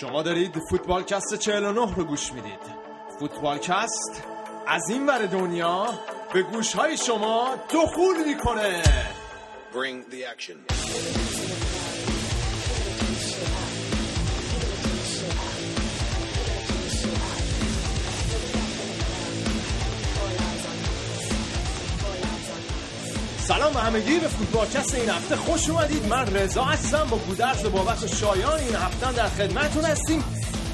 شما دارید فوتبالکست 49 رو گوش می‌دید فوتبالکست از این ور دنیا به گوش های شما دخول می‌کنه Bring the action. سلام به همگی به فوتبالکست این هفته خوش اومدید. من رضا هستم با گودرز بابک و شایان این هفته در خدمتتون هستیم.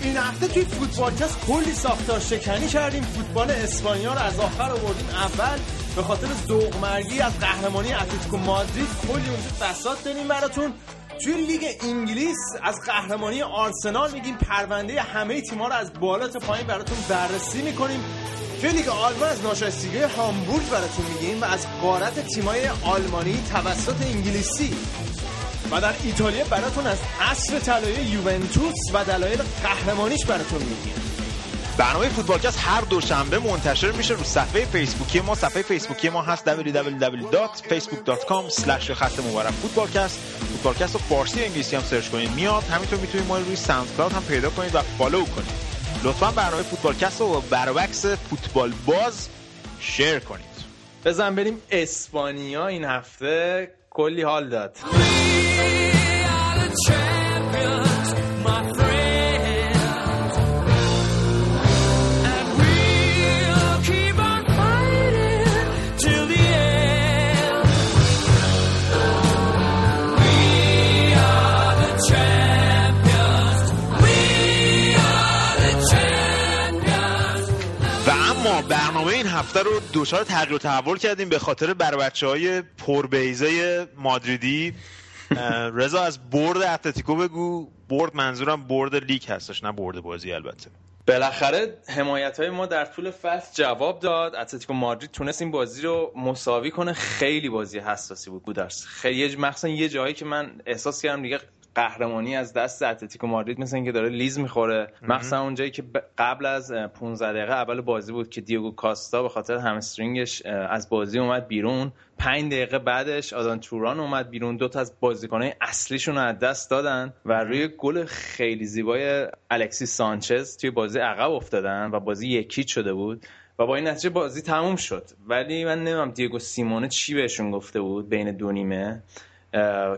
این هفته توی فوتبالکست کلی ساختار شکنی کردیم. فوتبال اسپانیا رو از آخر آوردیم اول. به خاطر ذوق مرگی از قهرمانی اتلتیکو مادرید کلی اونجا فساد داریم براتون. توی لیگ انگلیس از قهرمانی آرسنال میگیم پرونده همه تیم‌ها رو از بالا تا پایین براتون بررسی می‌کنیم. توی لیگ آلمان از ناشایستگی هامبورگ براتون میگیم و از قارت تیمای آلمانی توسط انگلیسی. و در ایتالیا براتون از عصر طلایی یوونتوس و دلایل قهرمانیش براتون میگیم. برنامه فوتبالکست هر دوشنبه منتشر میشه رو صفحه فیسبوکی ما. صفحه فیسبوکی ما هست www.facebook.com خط مبارک فوتبالکست. فوتبالکست رو فارسی و انگلیسی هم search کنید. میاد. همینطور می‌تونید ما رو روی SoundCloud هم پیدا کنید و follow کنید. لطفا برنامه فوتبالکست رو برا بکس فوتبال باز share کنید. بزن بریم اسپانیا این هفته کلی حال داد. هفته رو دچار تغییر و تحول کردیم به خاطر بر بچه های پربیزه مادریدی. رضا از برد اتلتیکو بگو. برد منظورم برد لیگ هستش نه برد بازی البته. بالاخره حمایت های ما در طول فصل جواب داد. اتلتیکو مادرید تونست این بازی رو مساوی کنه. خیلی بازی حساسی بود گودرز. خیلی مخصوصا یه جایی که من احساس کردم دیگه قهرمانی از دست اتلتیکو مادرید مثل اینکه داره لیز می‌خوره. مخصوصا اونجایی که قبل از اه، 15 دقیقه اول بازی بود که دیگو کاستا به خاطر همسترینگش از بازی اومد بیرون. 5 دقیقه بعدش آدان توران اومد بیرون. دو تا از بازیکنهای اصلیشون رو از دست دادن و روی گل خیلی زیبای الکسی سانچز توی بازی عقب افتادن و بازی یکی شده بود و با این نتیجه بازی تموم شد. ولی من نمی‌دونم دیگو سیمونه چی بهشون گفته بود بین دو نیمه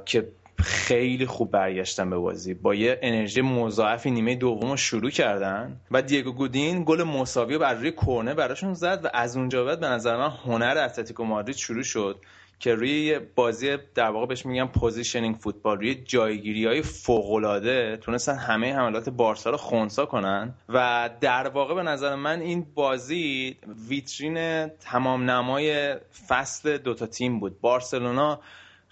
که خیلی خوب برگشتن به بازی. با یه انرژی مضاعفی نیمه دوم رو شروع کردن و دیگو گودین گل مساوی بر روی کرنر براشون زد و از اونجا بعد به نظر من هنر اتلتیکو مادرید شروع شد که روی بازی در واقع بهش میگن positioning فوتبال روی جایگیری های فوق تونستن همه حملات بارسا رو خونسا کنن و در واقع به نظر من این بازی ویترین تمام نمای فصل دوتا تیم بود. بارسلونا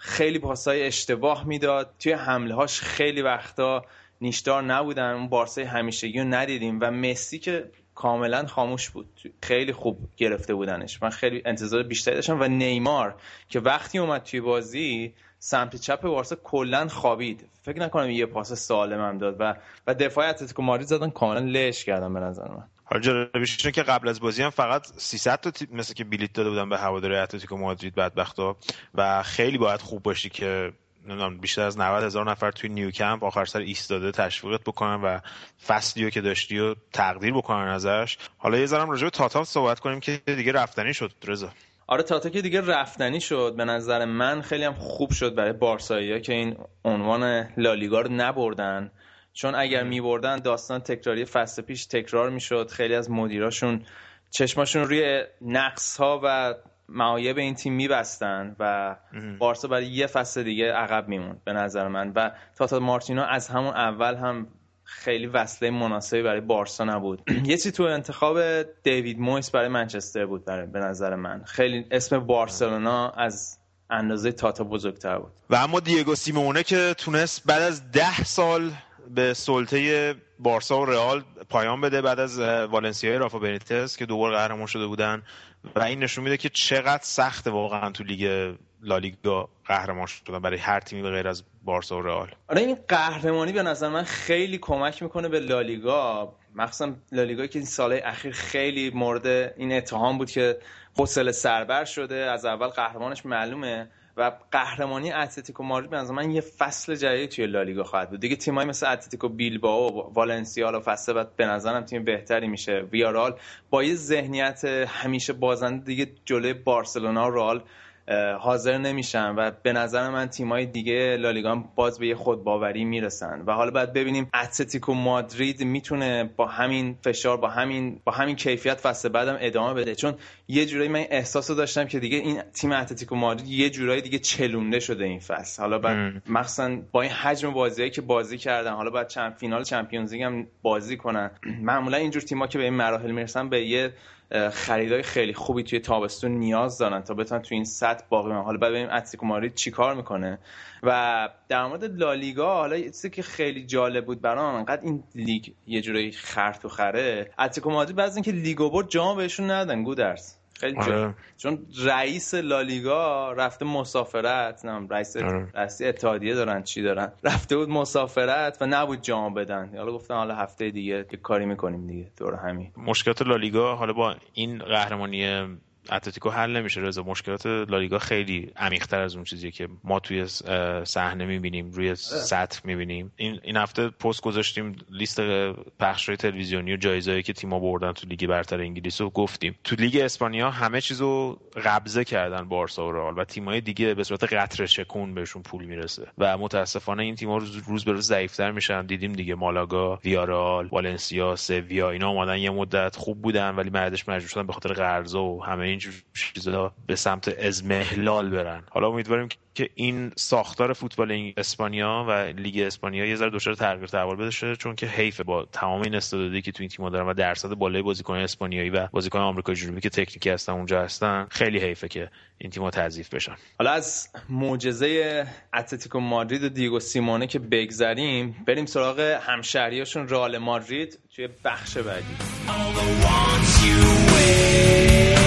خیلی پاسای اشتباه می‌داد. توی حمله هاش خیلی وقتا نیشدار نبودن. اون بارسای همیشگی رو ندیدیم و مسی که کاملا خاموش بود. خیلی خوب گرفته بودنش. من خیلی انتظار بیشتری داشتم و نیمار که وقتی اومد توی بازی سمت چپ بارسا کلا خوابید. فکر نکنم یه پاس سالم هم داد و و دفاع اتلتیکو مادرید زدن کاملا لش کردن به نظر من. حالا جالبیش اینه که قبل از بازی هم فقط 300 تا مثل که بلیت داده بودن به هواداری اتلتیکو مادرید بدبختا و خیلی باید خوب باشی که نمی‌دونم بیشتر از 90 هزار نفر توی نیوکمپ آخر سر ایستاده تشویقت بکنن و فصلی رو که داشتی و تقدیر بکنن ازش. حالا یه ذرم راجع به تاتام صحبت کنیم که دیگه رفتنی شد رضا. آره تاتا که دیگه رفتنی شد. به نظر من خیلی هم خوب شد برای بارسایی که این عنوان لالیگا رو نبردن. چون اگر میبردن داستان تکراری فصل پیش تکرار می‌شد. خیلی از مدیراشون چشماشون روی نقص ها و معایب این تیم میبستن و بارسا برای یه فصل دیگه عقب میموند به نظر من. و تاتا مارتینو از همون اول هم خیلی وصله مناسبی برای بارسا نبود. یه چی تو انتخاب دیوید مویس برای منچستر بود برای به نظر من. خیلی اسم بارسلونا از اندازه تاتا بزرگتر بود. و اما دیگو سیمونه که تونست بعد از ده سال به سلطه بارسا و رئال پایان بده بعد از والنسیای رافا بنیتز که دوبار قهرمان شده بودن. و این نشون میده که چقدر سخته واقعا تو لیگ لالیگا قهرمان شدن برای هر تیمی به غیر از بارسا و رئال. آره این قهرمانی به نظر من خیلی کمک می‌کنه به لالیگا. مخصوصا لالیگا که این سالهای اخیر خیلی مورد این اتهام بود که حوصله سربر شده از اول قهرمانش معلومه. و قهرمانی اتلتیکو مادرید به من یه فصل جدید توی لالیگا خواهد بود. دیگه تیمایی مثل اتلتیکو بیلبائو والنسیا و فصل بعد به نظرم تیم بهتری میشه. ویارال با یه ذهنیت همیشه بازنده دیگه جلوی بارسلونا و رئال حاضر نمیشن و به نظر من تیمای دیگه لالیگا باز به یه خودباوری می‌رسن و حالا باید ببینیم اتلتیکو مادرید می‌تونه با همین فشار با همین با همین کیفیت فصل بعدم ادامه بده. چون یه جورایی من احساس داشتم که دیگه این تیم اتلتیکو مادرید یه جورایی دیگه چلونده شده این فصل. حالا بعد مخصوصا با این حجم بازیایی که بازی کردن حالا بعد چند فینال Champions League هم بازی کنن. معمولا اینجور تیم‌ها که به این مراحل می‌رسن به یه خریدای خیلی خوبی توی تابستون نیاز دارن تا بتونن توی این سطح باقی حالا بعد ببینیم اتلتیکو مادرید چیکار می‌کنه. و در مورد لالیگا حالا چیزی که خیلی جالب بود برام انقدر این لیگ یه جورایی خر تو خره. اتلتیکو مادرید بعد اینکه لیگو برد جام بهشون ندن گودرز خیلی آره. چون رئیس لالیگا رفته مسافرت نه رئیس آره. رئیس اتحادیه دارن چی دارن رفته بود مسافرت و نبود جام بدن حالا گفتن حالا هفته دیگه یه کاری می‌کنیم دیگه دور همین مشکلات لالیگا حالا با این قهرمانی اتلتیکو حل نمیشه رضا. مشکلات لالیگا خیلی عمیق‌تر از اون چیزی که ما توی صحنه می‌بینیم روی سطح می‌بینیم. این این هفته پست گذاشتیم لیست پخش‌های تلویزیونی و جایزهایی که تیم‌ها بردن تو لیگ برتر انگلیس رو گفتیم. تو لیگ اسپانیا همه چیزو قبضه کردن بارسا و رئال و تیم‌های دیگه به صورت قطره چکون بهشون پول می‌رسه. و متاسفانه این تیم‌ها روز, روز به روز ضعیف‌تر میشن. دیدیم دیگه مالاگا ویارال والنسیا سویا اینا اومدن یه مدت خوب بودن ولی بعدش مجبور شدن به خاطر قرضا و همه اینجور چیزا به سمت ازمهلال برن. حالا امیدواریم که این ساختار فوتبال اسپانیا و لیگ اسپانیا یه ذره دچار تغییر تحول بشه چون که حیفه با تمام این استعدادی که تو این تیم‌ها دارن و درصد بالای بازیکن اسپانیایی و بازیکن آمریکای جنوبی که تکنیکی هستن اونجا هستن خیلی حیفه که این تیم‌ها تضعیف بشن. حالا از معجزه اتلتیکو مادرید و دیگو سیمونه که بگذریم بریم سراغ همشهریاشون رئال مادرید توی بخش بعدی. All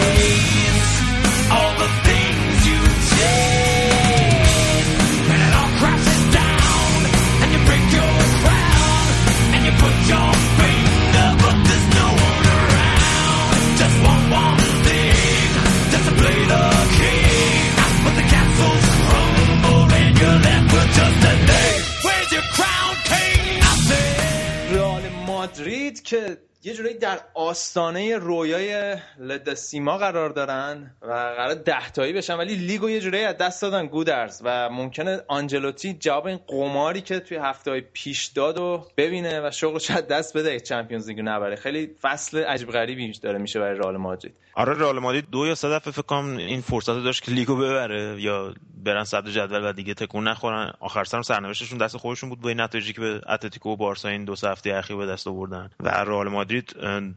مادرید که یه جورایی در آستانه رویای La Décima قرار دارن و قرار دهتایی بشن ولی لیگو یه جورایی از دست دادن گودرز و ممکنه آنجلوتی جواب این قماری که توی هفته های پیش داد و ببینه و شغلش از دست بده Champions League نبره. خیلی فصل عجیب غریبی داره میشه برای رئال مادرید. آره رئال مادرید دو یا سه دفعه فکر این فرصت داشت که لیگو ببره یا برن صدر جدول و دیگه تکون نخورن. آخر سرم سرنوشتشون دست خودشون بود با این نتایجی که به اتلتیکو و بارسا این دو هفته اخیر به دست آوردن و رئال مادرید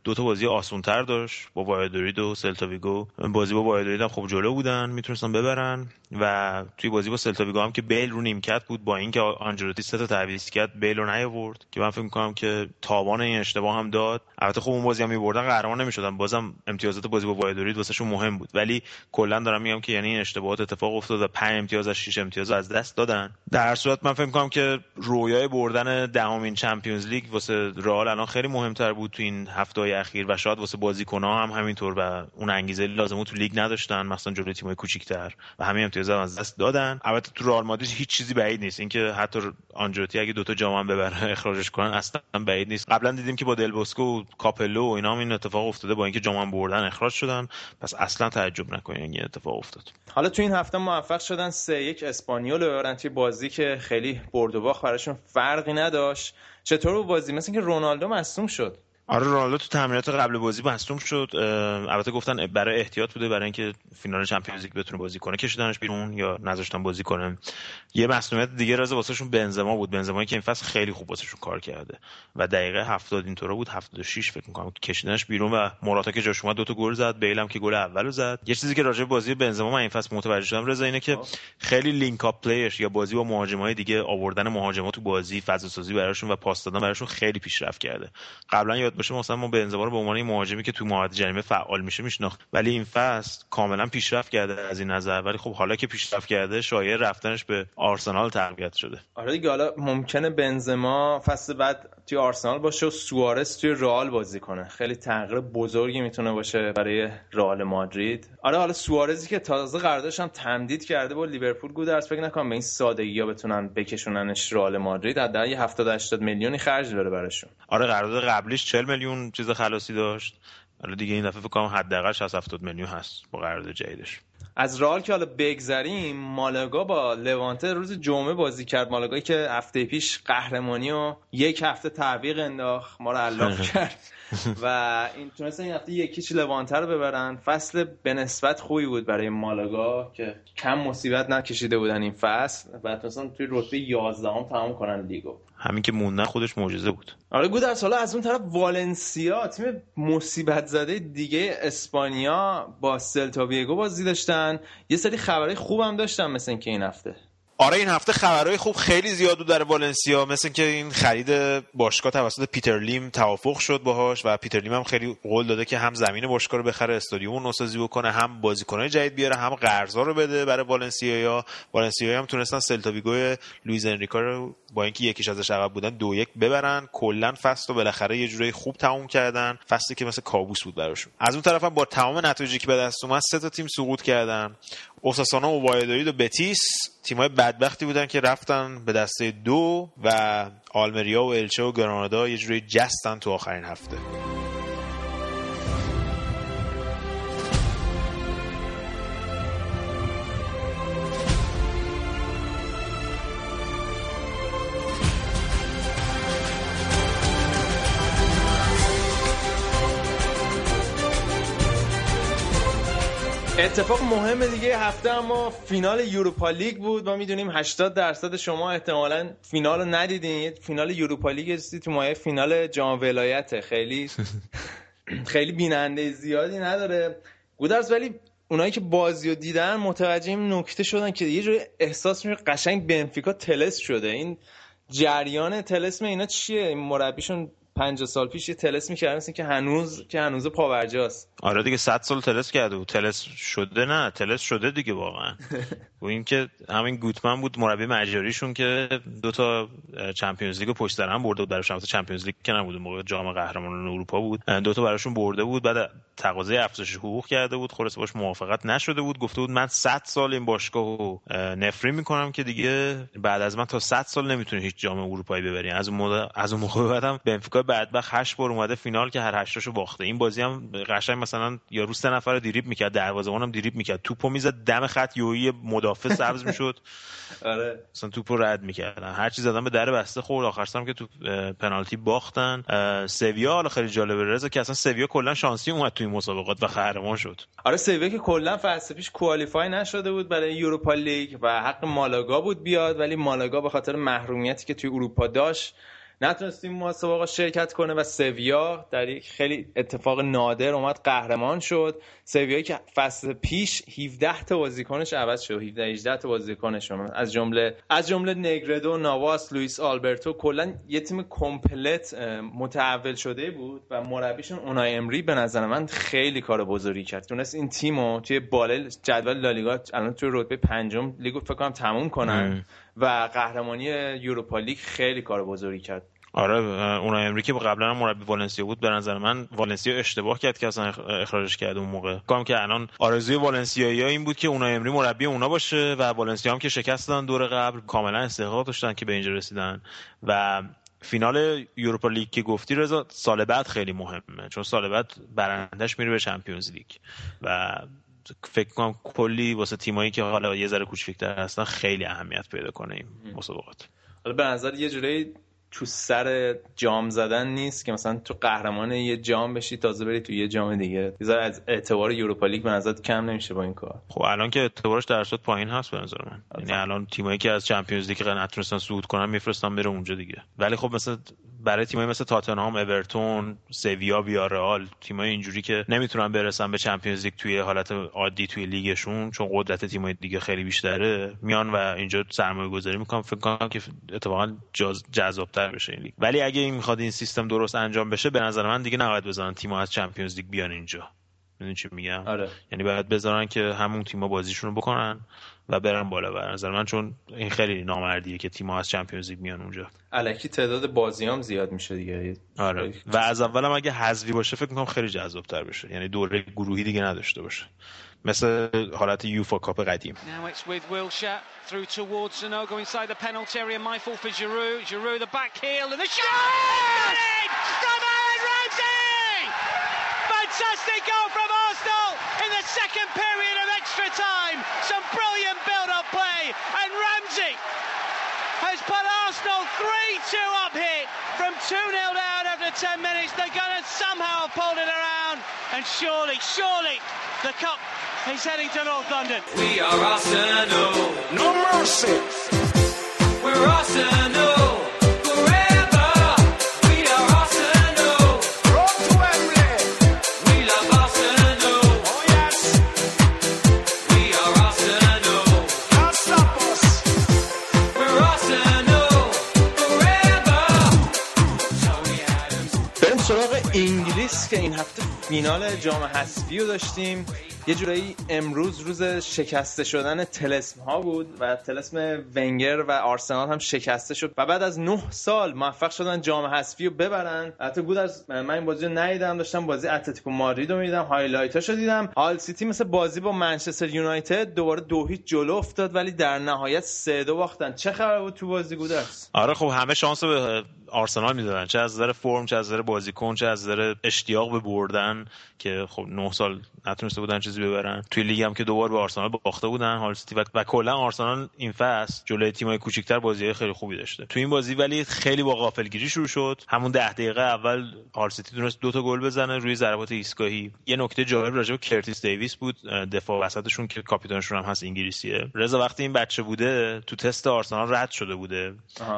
دو تا بازی آسونتر داشت با وایادولید و سلتا ویگو. بازی با وایادولید هم خب جلو بودن می‌تونستن ببرن. و توی بازی با سلتا هم که بیل رو نیمکت بود با اینکه آنجلوتی سه تا تعویض کرد بیل رو نیاورد که من فکر می‌کنم که تاوان این اشتباه هم داد. البته خب اون بازی هم می‌بردن قهرمان نمی‌شدن. بازم امتیازات بازی با وایادولید واسهشون مهم بود. ولی کلا دارم میگم که یعنی این اشتباهات اتفاق افتاد و 5 امتیاز از 6 امتیاز از دست دادن. در صورت من فکر می‌کنم که رویای بردن دهمین Champions League واسه رئال الان خیلی مهمتر بود تو این هفته اخیر و شاید واسه بازیکن‌ها هم همینطور و اون انگیزه لازمه تو لیگ نداشتن مثلا جلوی تیم‌های کوچیک‌تر و همین امتیاز هم از دست دادن. البته تو رئال مادرید هیچ چیزی بعید نیست. اینکه حتی آنجلوتی اگه دوتا جام هم ببره اخراجش کنن اصلا بعید نیست. قبلا دیدیم که با دل بوسکو و کاپلو و اینا هم این اتفاق افتاده با اینکه جام بردن اخراج شدن. پس اصلا تعجب نکنین این اتفاق افتاد. حالا تو این هفته موفق شدن سه یک اسپانیول ببرن توی بازی که خیلی برد و باخت براشون فرقی نداشت. چطور بازی؟ مثل اینکه رونالدو مصدوم شد. آره رونالدو تو تمرینات قبل بازی مصدوم شد. البته گفتن برای احتیاط بوده برای اینکه فینال Champions League بتونه بازی کنه. کشیدنش بیرون یا نذاشتن بازی کنه. یه مصدومیت دیگه راز واسهشون بنزما بود. بنزما که این فصل خیلی خوب واسهشون کار کرده. و دقیقه 70 اینطورا بود 76 فکر می‌کنم کشیدنش بیرون و موراتا که جاش اومد دو تا گل زد بیلم که گل اولو زد. یه چیزی که راجع به بازی بنزما من این فصل متوجه شدم رضا اینه که خیلی link-up play ش یا بازی با مهاجمای دیگه آوردن مهاجما تو بازی فضا سازی براشون و پاس دادن براشون خیلی پیشرفت کرده. قبلا یاد باشه مثلا ما بنزما رو به عنوان مهاجمی که تو محوطه جریمه فعال میشه میشناخت. ولی این فصل کاملا پیشرفت کرده از این نظر. ولی خب حالا که پیشرفت کرده شایعه رفتنش به آرسنال تقویت شده. آره دیگه حالا ممکنه بنزما فصل بعد توی آرسنال باشه و سوارز توی رئال بازی کنه. خیلی تغییر بزرگی می‌تونه باشه برای رئال مادرید. آره حالا سوارزی که تازه قراردادش هم تمدید کرده با لیورپول گودرس فکر نکنم به این سادگی ها بتونن بکشوننش رئال مادرید. حداقل یه 70 80 میلیونی خرج داره براشون. آره قرارداد قبلیش 40 میلیون چیز خلاصی داشت. حالا دیگه این دفعه فکر کنم حداقل 60 70 میلیون هست با قرارداد جدیدش. از رئال که حالا بگذریم مالاگا با لوانته روز جمعه بازی کرد. مالاگایی که هفته پیش قهرمانی و یک هفته تعویق انداخت. ما رو علاق کرد. و این تونستن این هفته یکیچ لوانته رو ببرن. فصل به نسبت خوبی بود برای مالاگا که کم مصیبت نکشیده بودن این فصل و تونستن توی رتبه 11 هم تمام کنن لیگو. همین که موندن خودش معجزه بود. آره گودرس حالا از اون طرف والنسیا تیم مصیبت زده دیگه اسپانیا با سلتا ویگو بازی داشتن. یه سری خبرهای خوبم داشتن مثل اینکه این هفته. آره این هفته خبرهای خوب خیلی زیاد بود در والنسیا. مثل که این خرید باشگاه توسط پیتر لیم توافق شد باهاش و پیتر لیم هم خیلی قول داده که هم زمین باشگاه رو بخره استادیوم نوسازی بکنه هم بازیکنای جدید بیاره هم قرضا رو بده برای والنسیا یا والنسیا هم تونستن سلتا ویگو لوئیز انریکا رو با اینکه یکیش ازش عقب بودن دو یک ببرن. کلا فصل رو بالاخره یه جوری خوب تموم کردن. فصلی که مثل کابوس بود براشون. از اون طرف هم با تمام نتایجی که به دست اومد سه تا تیم سقوط کردن. اوساسانا و وایدولید و بتیس تیمای بدبختی بودن که رفتن به دسته دو و آلمریا و الچه و گرانادا یه جوری جستن تو آخرین هفته. اتفاق مهم دیگه هفته اما فینال یوروپا لیگ بود. ما می‌دونیم 80 درصد شما احتمالا فینال رو ندیدین. فینال یوروپا لیگ تو مایه فینال جام ولایت خیلی خیلی بیننده زیادی نداره. گودرز ولی اونایی که بازی رو دیدن متوجه این نکته شدن که یه جور احساس میشه قشنگ بنفیکا تلس شده. این جریان تلسم اینا چیه؟ این مربیشون 50 سال پیش یه تلس می‌کردن که هنوز که هنوز پاورجاست. آره دیگه 100 سال تلس کرده بود. تلس شده نه تلس شده دیگه واقعا. و این که همین گوتمن بود مربی مجاریشون که دو تا چمپیونز لیگ پشت سر هم برده بود. براشون چمپیونز لیگ که نبود موقع جام قهرمانان اروپا بود. دو تا براشون برده بود بعد تقاضای افزایش حقوق کرده بود. خلاص باش موافقت نشده بود. گفته بود من 100 سال این باشگاهو نفرین می‌کنم که دیگه بعد از من تا 100 سال نمی‌تونه هیچ جام اروپایی ببری. از اون موقع از اون موقع بعدم بنفیکا بدبخت هشت بار اومده فینال که هر هشتاشو باخته. این بازی هم قشنگ مثلا یا رو سه نفر دریبل می‌کرد دروازه‌بان هم دریبل می‌کرد. توپو می‌زد دم خط یویی مدافع سبز می‌شد. آره. مثلا توپو رد می‌کردن. هر چیز زدن به در بسته خورد. آخر سرم که تو پنالتی باختن. سویا حالا خیلی جالبه رضا که اصلا سویا کلا شانسی اومد تو این مسابقات و قهرمان شد. آره سویا که کلا فصل پیش qualify نشده بود برای Europa League و حق مالاگا بود بیاد ولی مالاگا به خاطر محرومیتی که توی اروپا داشت نتونستیم مسابقه شرکت کنه و سویا در یک خیلی اتفاق نادر اومد قهرمان شد. سویایی که فصل پیش 17 تا بازیکنش عوض شد 17 18 تا بازیکنش از جمله از جمله نگردو ناواس لوئیس آلبرتو کلا یه تیم کمپلت متحول شده بود و مربیشون اونای امری به نظر من خیلی کار بزرگی کرد. تونست این تیمو توی بالای جدول لالیگا الان توی رتبه پنجم لیگو فکر کنم تموم کنن. و قهرمانی Europa League خیلی کار بزرگی کرد. آره اون امری که قبلا هم مربی والنسیا بود به نظر من والنسیا اشتباه کرد که اصلا اخراجش کرد اون موقع. کما اینکه الان آرزوی والنسیایی این بود که اون امری مربی اونا باشه و والنسیا هم که شکست دادن دور قبل کاملا استحقاق داشتن که به اینجا رسیدن. و فینال Europa League که گفتی رضا سال بعد خیلی مهمه چون سال بعد برندش میره به Champions League. و فکر کنم کلی واسه تیمایی که حالا یه ذره کوچیک‌تر هستن خیلی اهمیت پیدا کنه این مسابقات. حالا به نظر یه جوری تو سر جام زدن نیست که مثلا تو قهرمان یه جام بشی تازه بری تو یه جام دیگه. یه از اعتبار Europa League به نظر کم نمیشه با این کار. خب الان که اعتبارش در هر صورت پایین هست به نظر من. یعنی الان تیمایی که از Champions League نتونستن صعود کنن میفرستن بره اونجا دیگه. ولی خب مثلا برای تیمایی مثل تاتنهام اورتون سویا ویارئال تیمای اینجوری که نمی‌تونن برسن به Champions League توی حالت عادی توی لیگشون چون قدرت تیمای دیگه خیلی بیشتره. میان و اینجا سرمایه گذاری می‌کنن فکر کنم که اتفاقا جذابتر بشه این لیگ. ولی اگه این می‌خواد این سیستم درست انجام بشه به نظر من دیگه نباید بذارن تیم‌ها از Champions League بیان اینجا. می‌دونی چی میگم؟ آره. یعنی باید بذارن که همون تیما بازیشون رو بکنن. و برن بالا به نظر من چون این خیلی نامردیه که تیم‌ها از Champions League میان اونجا. الکی تعداد بازی هم زیاد میشه دیگه. آره. و از اولم اگه حذفی باشه فکر می‌کنم خیلی جذابتر بشه. یعنی دوره گروهی دیگه نداشته باشه. مثل حالت یوفا کاپ قدیم. Now it's with Wilshire through towards Sanogo inside the penalty area. Mindful for Giroud. Giroud the back heel and the shot! From Aaron Ramsey. Fantastic goal from Arsenal in the second extra time. Some brilliant build-up play and Ramsey has put Arsenal 3-2 up here from 2-0 down after 10 minutes. They're going to somehow have pulled it around and surely, surely the cup is heading to North London. We are Arsenal. No mercy. We're Arsenal. که این هفته فینال جام حذفی رو داشتیم. یه جورایی امروز روز شکسته شدن تلسم ها بود و تلسم ونگر و آرسنال هم شکسته شد و بعد از نه سال موفق شدن جام حذفی رو ببرن. البته بود از من این بازی رو ندیدم داشتم بازی اتلتیکو مادرید رو می‌دیدم highlight اشو دیدم. هال سیتی مثل بازی با منچستر یونایتد دوباره دو هیچ جلو افتاد ولی در نهایت سه دو باختن. چه خبر بود تو بازی گودرز آره خب همه شانس به آرسنال می‌دادن. چه از نظر فرم چه از نظر بازیکن چه از نظر اشتیاق به بردن که خب نه سال نتونسته بودن چیزی ببرن. توی لیگ هم که دوبار به آرسنال باخته بودن هال سیتی و, و کلا آرسنال این فصل جلوی تیمای کوچیک‌تر بازی‌های خیلی خوبی داشته. تو این بازی ولی خیلی با غافلگیری شروع شد. همون ده دقیقه اول هال سیتی تونست دو تا گل بزنه روی ضربات ایستگاهی. یه نکته جالب راجع به کرتیس دیویس بود. دفاع وسطشون که کاپیتانشون هم هست انگلیسیه. رضا وقتی این بچه بوده تو تست آرسنال رد شده بوده.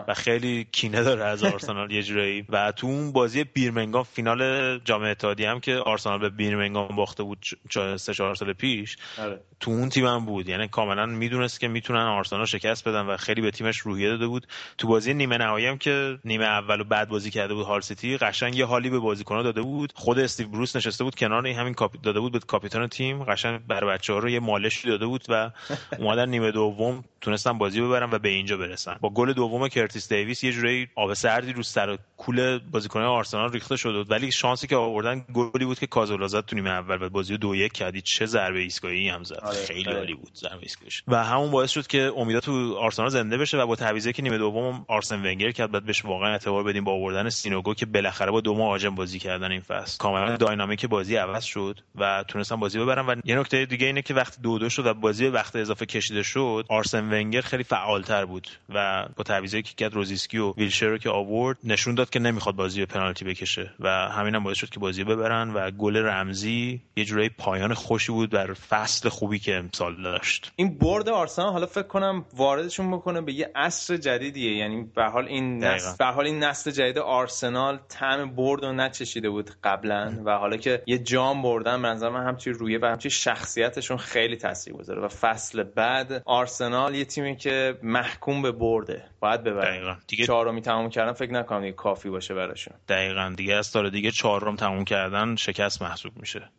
و خیلی کینه داره از آرسنال یه جورایی. و تو اون بازی بیرمنگام فینال جام اتحادیه هم که آرسنال به بیرمنگام باخته بود چ- سه چهار سال پیش آره. تو اون تیم هم بود. یعنی کاملا می‌دونست که می‌تونن آرسنال شکست بدن و خیلی به تیمش روحیه داده بود. تو بازی نیمه نهایی هم که نیمه اول رو بد بازی کرده بود هال سیتی قشنگ یه حالی به بازیکن‌ها داده بود. خود استیو بروس نشسته بود کنار این همین کاپی داده بود به کاپیتان تیم. قشنگ بر بچه‌ها رو یه مالشی داده بود و اومدن نیمه دوم تونستن بازی ببرن و به اینجا برسن با گل دوم کرتیس دیویس یه جوری آب سردی رو سر و کول بازیکنان آرسنال ریخته بود ولی شانسی که آوردن گلی بود که کازولا زد تو نیمه اول و بازی رو دو یک کرد. چه ضربه ایستگاهی هم زد. آره، خیلی آره. عالی بود ضربه ایستگاهیش و همون باعث شد که امیدا تو آرسنال زنده بشه و با تعویضی که نیمه دوم آرسن ونگر کرد بعد بهش واقعا اعتبار بدیم با آوردن سینوگو که بالاخره با دو مهاجم بازی کردن این فصل. کاملا داینامیک بازی عوض شد و تونستن بازی ببرن و یه نکته دیگه اینه که وقتی دو دو شد و بازی به وقت اضافه کشیده شد آرسن ونگر خیلی فعالتر بود و با تعویضی که کرد روزیسکی و ویلشر رو که آورد نشون داد که نمی‌خواد بازی به پنالتی بکشه و همین هم باعث شد که بازی ببرن و گل رمزی یه جورایی پایان خوشی بود بر فصل خوبی که امسال داشت. این برد آرسنال حالا فکر کنم واردشون بکنه به یه عصر جدیدیه. یعنی به حال این. نسل به حال این نسل جدید آرسنال طعم برد رو نچشیده بود قبلا و حالا که یه جام بردن به نظر من همچین رویه و همچین شخصیتشون خیلی تاثیرگذاره. و فصل بعد آرسنال یه تیمی که محکوم به برده. باید ببره دقیقاً. دیگه- چهارمی تموم کردن فکر نکنم دیگه کافی باشه براشون. دقیقا دیگه از سال دیگه چهارم تموم کردن شکست محسوب میشه.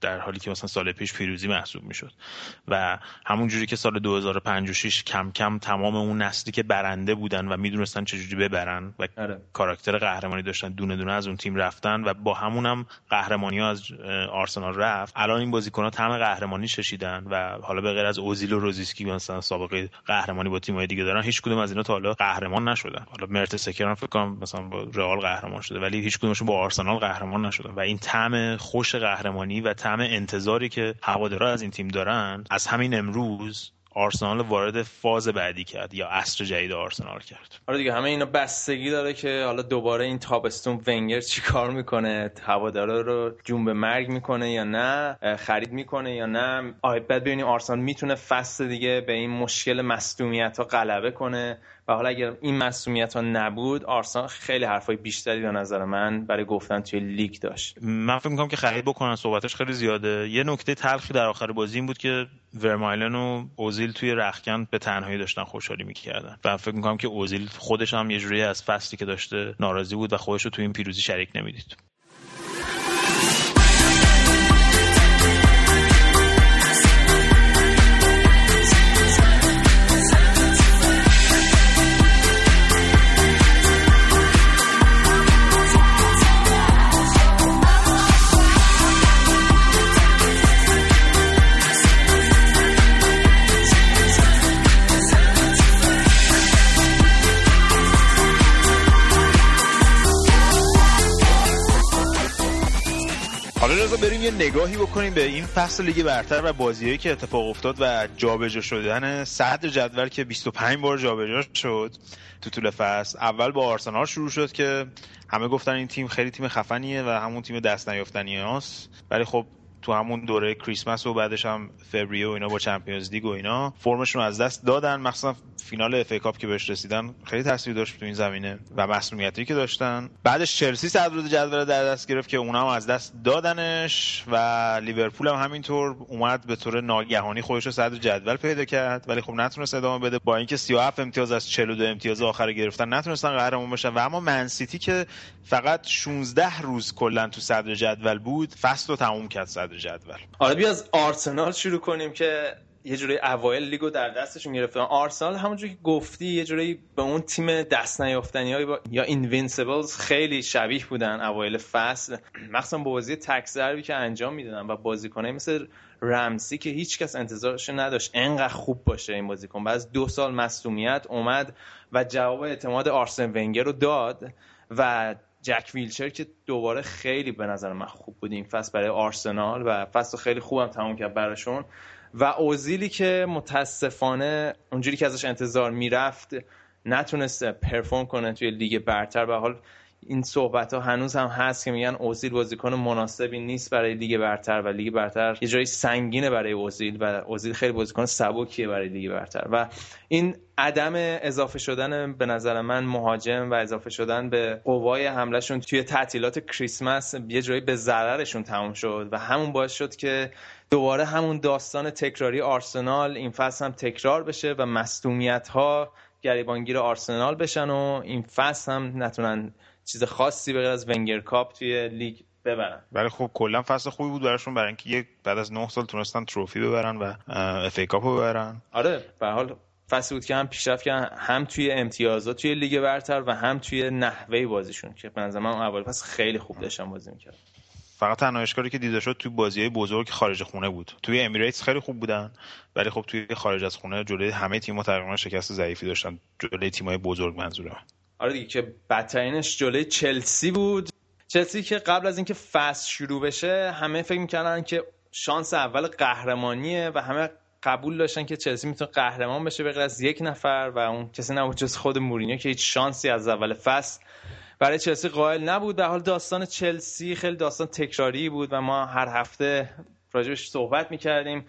در حالی که مثلا سال پیش پیروزی محسوب می‌شد. و همون جوری که سال 2056 کم کم تمام اون نسلی که برنده بودن و می‌دونستن چجوری ببرن و آره. کاراکتر قهرمانی داشتن دونه دونه از اون تیم رفتن و با همونم قهرمانی ها از آرسنال رفت. الان این بازیکن ها طعم قهرمانی ششیدن و حالا به غیر از اوزیل و روزیسکی مثلا سابقه قهرمانی با تیم‌های دیگه دارن هیچ کدوم از اینا تا حالا قهرمان نشدن. حالا مرتسکر هم فکر کنم مثلا با رئال قهرمان شده ولی هیچ کدومشون با آرسنال قهرمان نشدن. و این طعم خوش قهرمانی و طعم انتظاری که هوادارا از این تیم دارن از همین امروز آرسنال وارد فاز بعدی کرد یا عصر جدید آرسنال کرد. آره دیگه همه اینا بستگی داره که حالا دوباره این تابستون ونگر چی کار می‌کنه؟ هوادارا رو جون به مرگ می‌کنه یا نه؟ خرید می‌کنه یا نه؟ آه بعد ببینیم آرسنال می‌تونه فصل دیگه به این مشکل مصدومیت ها غلبه کنه. و حالا اگر این مصدومیت ها نبود آرسنال خیلی حرفای بیشتری به نظر من برای گفتن توی لیگ داشت. من فکر می‌کنم که خرید بکنن صحبتش خیلی زیاده. یه نکته تلخی در آخر بازی این بود که ورمایلن و اوزیل توی رخکن به تنهایی داشتن خوشحالی می‌کردن. و فکر می‌کنم که اوزیل خودش هم یه جوری از فصلی که داشته ناراضی بود و خودش رو توی این پیروزی شریک نمی‌دید. یه نگاهی بکنیم به این فصل لیگ برتر و بازیایی که اتفاق افتاد و جابجا شدن صدر جدول که 25 بار جابجا شد تو طول فصل. اول با آرسنال شروع شد که همه گفتن این تیم خیلی تیم خفنیه و همون تیم دست نیافتنی هاست. ولی خب تو همون دوره کریسمس و بعدش هم فوریه و اینا با Champions League و اینا فرمشون از دست دادن. مخصوصا فینال FA Cup که بهش رسیدن خیلی تاثیر داشت تو این زمینه و مسئولیتی که داشتن. بعدش چلسی صدر جدول در دست گرفت که اونها هم از دست دادنش و لیورپول هم همینطور اومد به طور ناگهانی خودش رو صدر جدول پیدا کرد. ولی خب نتونست ادامه بده با اینکه 37 امتیاز از 42 امتیاز آخر گرفتن نتونستن قهرمان بشن. و اما منسیتی که فقط 16 روز کلا تو صدر جدول بود فصل رو تموم کرد صدر جدول. آره بیا از آرسنال شروع کنیم که یه جوری اوایل لیگو در دستشون گرفتن آرسنال همونجوری که گفتی یه جوری به اون تیم دست نیافتنی های با... یا Invincibles خیلی شبیه بودن اوایل فصل. مخصوصا با بازی تک ضربی که انجام می‌دادن و بازیکنای مثل رمسی که هیچکس انتظارش نداشت انقدر خوب باشه این بازیکن. بعد از دو سال مصونیت اومد و جواب اعتماد آرسن ونگر رو داد و جک ویلچر که دوباره خیلی به نظر من خوب بود این فصل برای آرسنال و فصل خیلی خوبم تموم کرد براشون. و اوزیلی که متاسفانه اونجوری که ازش انتظار می‌رفت نتونست پرفورم کنه توی لیگ برتر. به حال این صحبت ها هنوز هم هست که میگن اوزیل بازیکن مناسبی نیست برای لیگ برتر و لیگ برتر یه جایی سنگینه برای اوزیل و اوزیل خیلی بازیکن سبکیه برای لیگ برتر. و این عدم اضافه شدن به نظر من مهاجم و اضافه شدن به قوای حملهشون توی تعطیلات کریسمس یه جایی به ضررشون تموم شد و همون باعث شد که دوباره همون داستان تکراری آرسنال این فصل هم تکرار بشه و مصدومیت ها گریبانگیر آرسنال بشن و این فصل هم نتونن چیز خاصی به غیر از ونگر کاپ توی لیگ ببرن. ولی خب کلا فصل خوبی بود براشون برای اینکه یک بعد از 9 سال تونستن trophy ببرن و FA Cup ببرن. آره به حال فصلی بود که هم پیشرفت کردن هم توی امتیازات توی لیگ برتر و هم توی نحوه بازیشون که به نظر من اول فصل خیلی خوب داشتن بازی می‌کرد فقط تنها اشکالی که دیده شد توی بازی بزرگ خارج خونه بود. توی Emirates خیلی خوب بودن ولی خب توی خارج از خونه جلوی همه تیم‌ها تقریبا شکست ضعیفی داشتن جلوی تیم‌های بزرگ منظورم. آره دیگه که بدترینش جلوی چلسی بود. چلسی که قبل از اینکه فصل شروع بشه همه فکر می‌کردن که شانس اول قهرمانیه و همه قبول داشتن که چلسی می‌تونه قهرمان بشه به از یک نفر و اون کسی نبود جز خود مورینیو که هیچ شانسی از اول فصل برای چلسی قائل نبود. در حال داستان چلسی خیلی داستان تکراری بود و ما هر هفته راجبش صحبت می‌کردیم.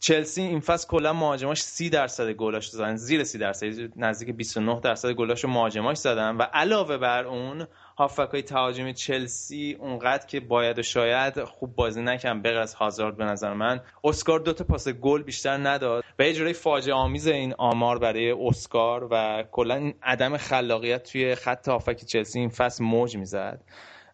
چلسی این فصل کلا مهاجماش 30 درصد گلاش زدن. زیر 30 درصد. نزدیک 29 درصد گلاش مهاجماش زدن و علاوه بر اون هافکای تهاجمی چلسی اونقدر که باید و شاید خوب بازی نکردن بغیر از هازارد به نظر من. اسکار دو تا پاس گل بیشتر نداد و یه جوری فاجعه آمیز این آمار برای اسکار و کلا این عدم خلاقیت توی خط هافک چلسی این فصل موج می‌زد.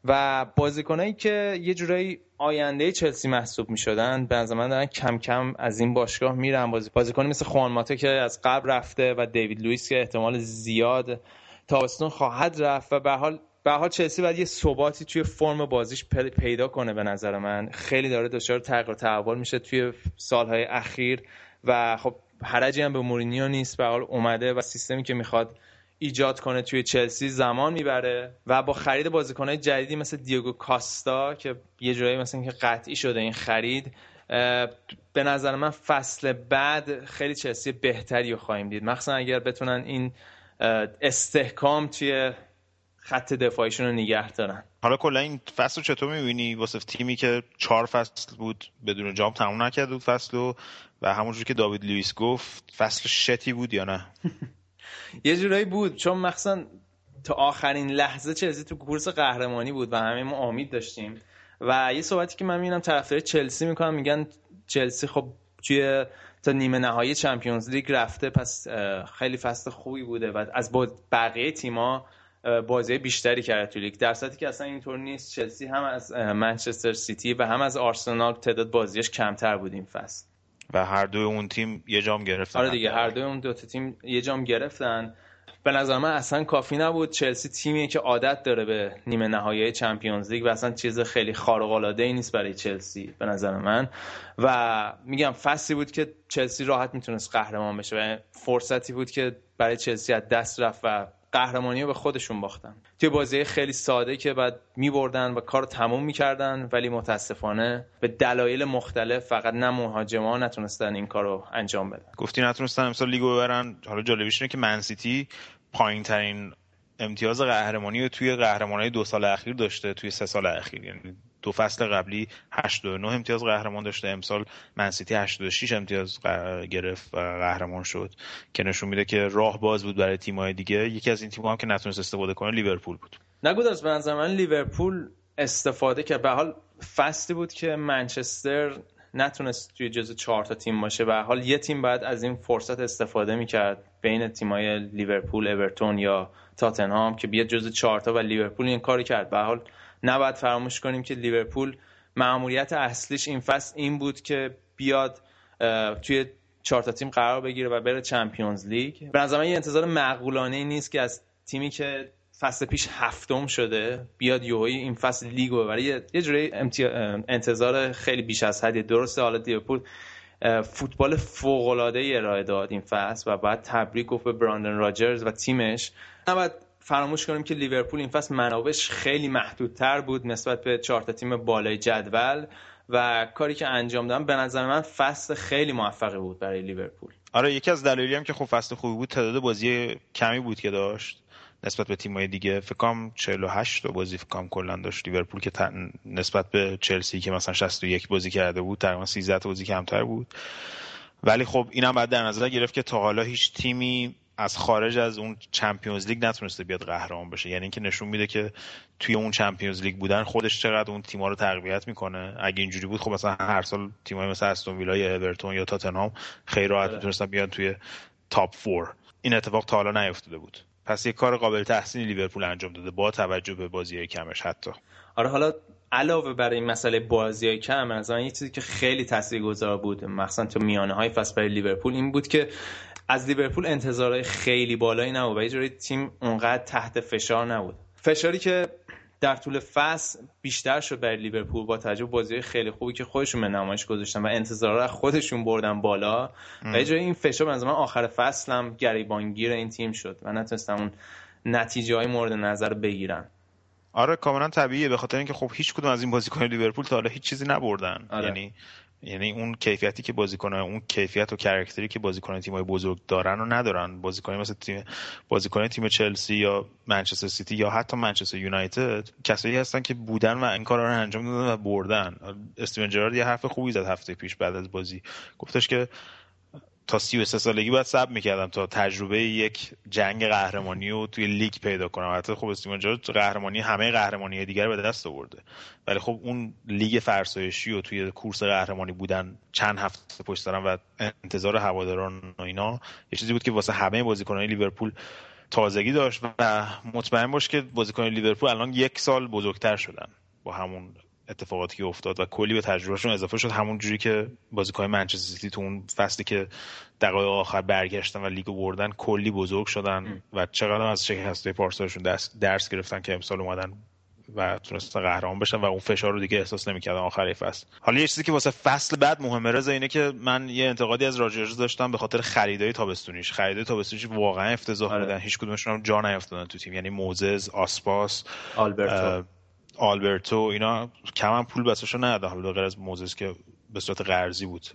و بازیکنایی که یه جورایی آینده چلسی محسوب می‌شدن به نظر من دارن کم کم از این باشگاه میرن. بازی بازیکنی مثل خوان ماته که از قبل رفته و دیوید لوئیس که احتمال زیاد تابستون خواهد رفت و به حال به حال چلسی باید یه ثباتی توی فرم بازیش پیدا کنه به نظر من. خیلی داره دچار تغییر تحول میشه توی سالهای اخیر و خب حرجی هم به مورینیو نیست. به حال اومده و سیستمی که می‌خواد ایجاد کنه توی چلسی زمان می‌بره و با خرید بازیکنهای جدیدی مثل دیگو کاستا که یه جورایی مثل اینکه قطعی شده این خرید به نظر من فصل بعد خیلی چلسی بهتری رو خواهیم دید. مخصوصا اگر بتونن این استحکام توی خط دفاعیشون رو نگه دارن. حالا کلا این فصل رو چطور می‌بینی؟ واسه تیمی که چهار فصل بود بدون جام تموم نکرده بود فصل و و همونجور که داوید لوئیس گفت فصل shitty بود یا نه؟ یه جورایی بود چون مخصوصا تا آخرین لحظه چلسی تو کورس قهرمانی بود و همه ما امید داشتیم. و یه صحبتی که من می‌بینم طرفدار چلسی می‌کنم میگن چلسی خب توی تا نیمه نهایی Champions League رفته پس خیلی فصل خوبی بوده و از بقیه تیما بازی بیشتری کرده تو لیگ. در صورتی که اصلا اینطور نیست چلسی هم از منچستر سیتی و هم از آرسنال تعداد بازیش کمتر بود این فصل. و هر دوی اون تیم یه جام گرفتن آره دیگه هر دوی اون دو تا تیم یه جام گرفتن. به نظر من اصلا کافی نبود. چلسی تیمیه که عادت داره به نیمه نهایی چمپیونز لیگ و اصلا چیز خیلی خارق العاده ای نیست برای چلسی به نظر من. و میگم فصلی بود که چلسی راحت می‌تونست قهرمان بشه و فرصتی بود که برای چلسی از دست رفت و قهرمانی رو به خودشون باختن. توی بازی خیلی ساده که بعد میبردن و کار تموم می‌کردن ولی متاسفانه به دلایل مختلف فقط نه مهاجما نتونستن این کار رو انجام بدن. گفتی نتونستن امسال لیگو ببرن. حالا جالبیش اینه که منسیتی پایین ترین امتیاز قهرمانی رو توی قهرمانی دو سال اخیر داشته توی سه سال اخیر. یعنی دو فصل قبلی 89 امتیاز قهرمان داشته. امسال منسیتی 86 امتیاز گرفت و قهرمان شد. که نشون میده که راه باز بود برای تیم‌های دیگه. یکی از این تیم‌ها هم که نتونست استفاده کنه لیورپول بود. نگود از به نظر من لیورپول استفاده کرد. به حال فصلی بود که منچستر نتونست توی جزو چهار تا تیم باشه. به حال یه تیم بعد از این فرصت استفاده می‌کرد بین تیمای لیورپول اورتون یا تاتنهام که بیاد جزو چهار تا و لیورپول این کاری کرد. به حال نباید فراموش کنیم که لیورپول مأموریت اصلیش این فصل این بود که بیاد توی چهار تیم قرار بگیره و بره چمپیونز لیگ. به نظر یه انتظار معقولانه ای نیست که از تیمی که فصل پیش هفتم شده بیاد یوهی این فصل لیگو ببره. یه, یه جوری انتظار خیلی بیش از حدیه درسته حالا لیورپول فوتبال فوق العاده ارائه داد این فصل و بعد تبریک گفت به براندن راجرز و تیمش. نباید فراموش کنیم که لیورپول این فصل منابعش خیلی محدودتر بود نسبت به چهار تیم بالای جدول و کاری که انجام دادن به نظر من فصل خیلی موفقی بود برای لیورپول. آره یکی از دلایلی هم که خب فصل خوبی بود تعداد بازی کمی بود که داشت نسبت به تیم‌های دیگه. فکر کنم 48 تا بازی فکر کنم کلا داشت لیورپول که تن- نسبت به چلسی که مثلا 61 بازی کرده بود تقریبا 13 تا بازی کمتر بود. ولی خب اینم بعد در نظر گرفت که تا حالا هیچ تیمی از خارج از اون چمپیونز لیگ نتونسته بیاد قهرمان بشه. یعنی اینکه نشون میده که توی اون چمپیونز لیگ بودن خودش چقدر اون تیم‌ها رو تقویت می‌کنه. اگه اینجوری بود خب مثلا هر سال تیم‌های مثل استون ویلا یا اورتون یا تاتنهام خیلی راحت می‌تونستن بیان توی تاپ فور این اتفاق تا حالا نیفتاده بود. پس یه کار قابل تحسینی لیورپول انجام داده با توجه به بازی کمش حتی. آره حالا علاوه بر این مسئله بازی های کم از یه چیزی که خیلی تاثیرگذار بود مخصوصا تو میانه های فصل برای لیورپول این بود که از لیورپول انتظارهای خیلی بالایی نبود و یه تیم اونقدر تحت فشار نبود. فشاری که در طول فصل بیشتر شد برای لیورپول با توجه به بازی خیلی خوبی که خودشون به نمایش گذاشتن و انتظارات از خودشون بردن بالا و یه این فشار نظر من آخر فصل هم گریبانگیر این تیم شد و نتونستن اون نتیجه های مورد نظر بگیرن. آره کاملا طبیعیه. به خاطر اینکه خب هیچ کدوم از این بازیکن لیورپول تا حالا هیچ چیزی نبردن. آره. یعنی یعنی اون کیفیتی که بازیکن اون کیفیت و کرکتری که بازیکن تیم‌های بزرگ دارن و ندارن. بازیکن مثل تیم بازیکن تیم چلسی یا منچستر سیتی یا حتی منچستر یونایتد کسایی هستن که بودن و این کارا رو انجام دادن و بردن. استیون جرارد یه حرف خوبی زد هفته پیش بعد از بازی. گفتش که تا 33 سالگی باید صبر می‌کردم تا تجربه یک جنگ قهرمانی رو توی لیگ پیدا کنم. حتی خب استیون جرارد قهرمانی همه قهرمانی دیگر به دست آورده. ولی خب اون لیگ فرسایشی و توی کورس قهرمانی بودن چند هفته پشت سرم و انتظار هواداران و اینا یه چیزی بود که واسه همه بازیکنان لیورپول تازگی داشت و مطمئن باش که بازیکن لیورپول الان یک سال بزرگتر شدن با همون اتفاقاتی که افتاد و کلی به تجربهشون اضافه شد. همون جوری که بازیکن منچستر سیتی تو اون فصلی که دقایق آخر برگشتن و لیگو بردن کلی بزرگ شدن و چقدر از شکستهای پارسالشون درس, درس گرفتن که امسال اومدن و تونستن قهرمان بشن و اون فشار رو دیگه احساس نمی‌کردن آخر فصل. حالا یه چیزی که واسه فصل بعد مهمه رضا اینه که من یه انتقادی از راجرز داشتم به خاطر خریدای تابستونیش. خریدای تابستونیش واقعا افتضاح آره. بودن. هیچ کدومشون هم جا نیافتادن تو تیم. یعنی موزز آسپاس آلبرتو. آلبرتو اینا کم هم پول بسشو ندادن. حالا غیر از موزس که به صورت قرضی بود.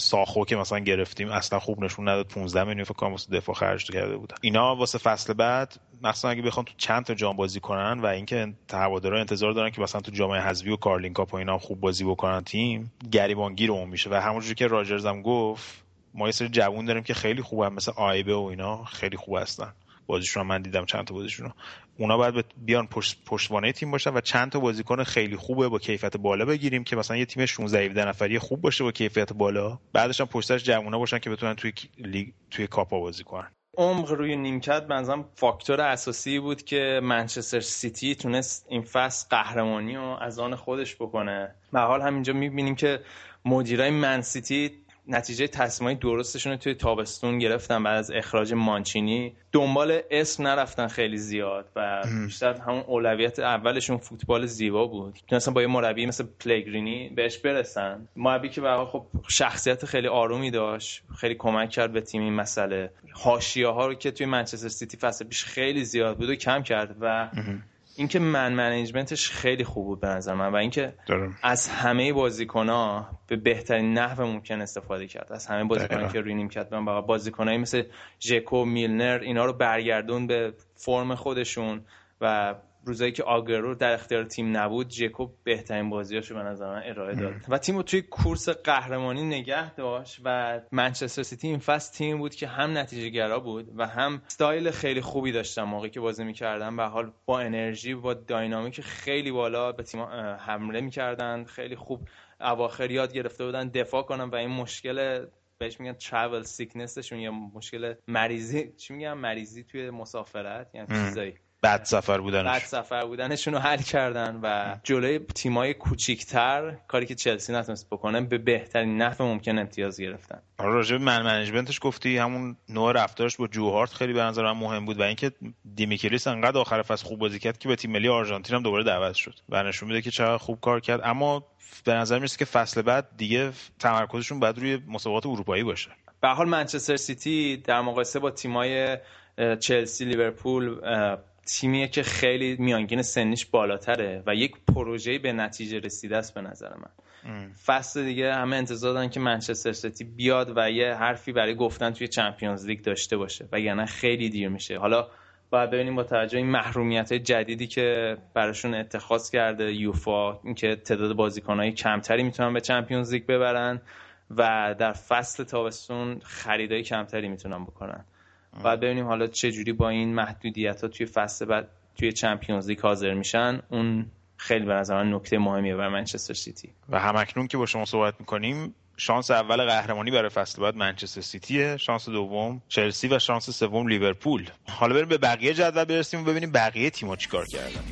ساخو که مثلا گرفتیم اصلا خوب نشون نداد. 15 میلیون فکر کنم واسه دفاع خرج کرده بودن. اینا واسه فصل بعد مثلا اگه بخوان تو چند تا جام بازی کنن و اینکه هوادارا انتظار دارن که مثلا تو جام حذفی و کارلین کاپ و اینا خوب بازی بکنن تیم گریبانگیر اون میشه. و همونجوری که راجرز هم گفت ما یه سری جوون داریم که خیلی خوبن مثل آیبه و اینا خیلی خوب هستن. بازیشون من دیدم چند تا بازیشون رو. اونا باید بیان پشت پشتوانه تیم باشن و چند تا بازیکن خیلی خوبه با کیفیت بالا بگیریم که مثلا یه تیم 16 17 نفری خوب باشه با کیفیت بالا. بعدش هم پشتش جوونا باشن که بتونن توی لیگ توی کاپا بازی کنن. عمق روی نیمکت بنظرم فاکتور اساسی بود که منچستر سیتی تونست این فصل قهرمانی رو از آن خودش بکنه. به حال همینجا می‌بینیم که مدیرای من سیتی نتیجه تصمیمای درستشون رو توی تابستون گرفتن بعد از اخراج مانچینی. دنبال اسم نرفتن خیلی زیاد و بیشتر همون اولویت اولشون فوتبال زیبا بود. تونستن با یه مربی مثل پلگرینی بهش برسن. مربی که حال خب شخصیت خیلی آرومی داشت خیلی کمک کرد به تیم این مسئله. حاشیه ها رو که توی منچستر سیتی فصل پیش خیلی زیاد بود و کم کرد و اینکه man managementش خیلی خوب بود به نظر من و اینکه. از همه بازیکن‌ها به بهترین نحو ممکن استفاده کرد از همه بازیکنان دقیقاً. که reanimate کرد من بازیکنایی مثل ژکو میلنر اینا رو برگردون به فرم خودشون و روزایی که آگوئرو در اختیار تیم نبود جکو بهترین بازیاشو به نظر من ارائه داد. و تیم رو توی کورس قهرمانی نگه داشت و منچستر سیتی این فصل تیم بود که هم نتیجه گرا بود و هم استایل خیلی خوبی داشتن موقعی که بازی می‌کردن. به حال با انرژی با dynamic خیلی بالا به تیم حمله می‌کردن. خیلی خوب اواخر یاد گرفته بودن دفاع کنن و این مشکل بهش میگن travel sicknessشون یا مشکل مریضی چی میگن؟ مریضی توی مسافرت یعنی چیزایی. بد سفر بعد بودنش سفر بودنشون رو حل کردن و جلوی تیمای کوچیکتر کاری که چلسی نتونست بکنه به بهترین نحو ممکن امتیاز گرفتن. آره راجع به من منیجمنتش گفتی همون نوع رفتارش با جوهارت خیلی به نظر من مهم بود و اینکه دمیکلیس انقدر آخر فصل خوب بازی کرد که به تیم ملی آرژانتین هم دوباره دعوت شد و نشون میده که چقدر خوب کار کرد. اما به نظر می‌رسه که فصل بعد دیگه تمرکزشون باید روی مسابقات اروپایی باشه. به هر حال منچستر سیتی در مقایسه با تیمای چلسی لیورپول تیمیه که خیلی میانگین سنیش بالاتره و یک پروژه به نتیجه رسیده است به نظر من. فصل دیگه همه انتظار دارن که منچستر سیتی بیاد و یه حرفی برای گفتن توی Champions League داشته باشه و یعنی خیلی دیر میشه. حالا باید ببینیم با توجه این محرومیت جدیدی که براشون اتخاذ کرده یوفا اینکه تعداد بازیکنهای کمتری می‌تونن به Champions League ببرن و در فصل تابستون خریدای کمتری می‌تونن بکنن. باید ببینیم حالا چه جوری با این محدودیت ها توی فصل بعد توی Champions League حاضر میشن. اون خیلی به نظر من نکته مهمیه برای منچستر سیتی. و همکنون که با شما صحبت می‌کنیم شانس اول قهرمانی برای فصل بعد منچستر سیتیه شانس دوم چلسی و شانس سوم لیورپول. حالا بریم به بقیه جدول برسیم و ببینیم بقیه تیم‌ها چیکار کردن.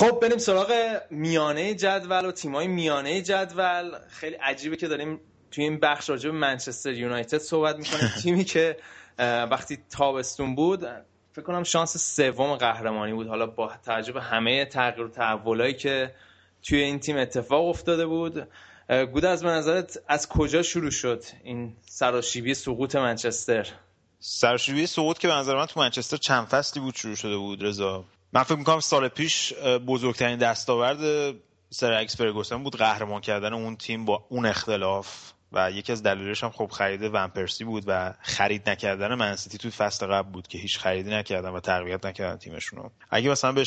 خب بریم سراغ میانه جدول و تیمای میانه جدول. خیلی عجیبه که داریم توی این بخش راجع به منچستر یونایتد صحبت می‌کنیم. تیمی که وقتی تابستون بود فکر کنم شانس سوم قهرمانی بود. حالا با توجه به همه تغییر و تحولایی که توی این تیم اتفاق افتاده بود اه، گوده از به نظرت از کجا شروع شد این سراشیبی سقوط منچستر؟ سرشیبی سقوط که به نظر من تو منچستر چند فصلی بود شروع شده بود رضا. من فکر می‌کنم سال پیش بزرگترین دستاورد سر الکس فرگوسن بود قهرمان کردن اون تیم با اون اختلاف و یکی از دلایلش هم خب خرید ونپرسی بود و خرید نکردن من سیتی تو فصل قبل بود که هیچ خریدی نکردن و تقویت نکردن تیمشون رو اگه مثلا به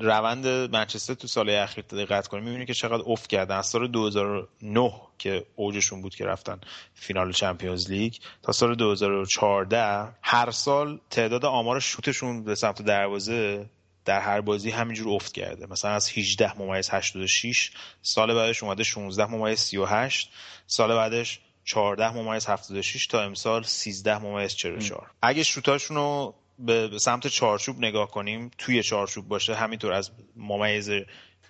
روند منچستر تو سال اخیر دقت کنیم می‌بینی که چقدر افت کردن. از سال 2009 که اوجشون بود که رفتن فینال Champions League تا سال 2014 هر سال تعداد آمار شوتشون به سمت دروازه در هر بازی همینجور افت کرده. مثلا از 18 ممیز 86 سال بعدش اومده 16 ممیز 38 سال بعدش 14 ممیز 76 تا امسال 13 ممیز 44 اگه شوتاشون رو به سمت چارچوب نگاه کنیم توی چارچوب باشه همینطور از ممیز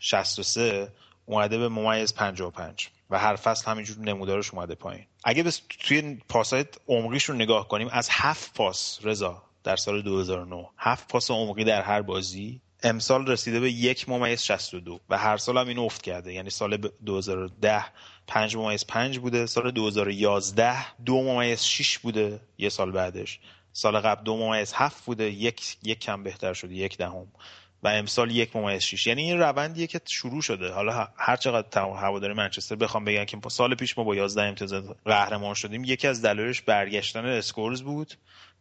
63 اومده به ممیز 55 و هر فصل همینجور نمودارش اومده پایین. اگه بس توی پاسای عمقیش رو نگاه کنیم از هفت پاس رضا در سال 2009 هفت پاس عمقی در هر بازی. امسال رسیده به یک ممیز 62 و هر سال هم این افت کرده. یعنی سال ب- 2010 پنج ممیز پنج بوده. سال 2011 دو ممیز 6 بوده یه سال بعدش. سال قبل دو ممیز هفت بوده. یک یک کم بهتر شده. یک دهم. و امسال یک ممیز 6 یعنی این روندیه که شروع شده. حالا هر چقدر تمام هواداری منچستر بخوام بگن که سال پیش ما با 11 امتیاز قهرمان شدیم یکی از دلایلش برگشتن اسکورز بود.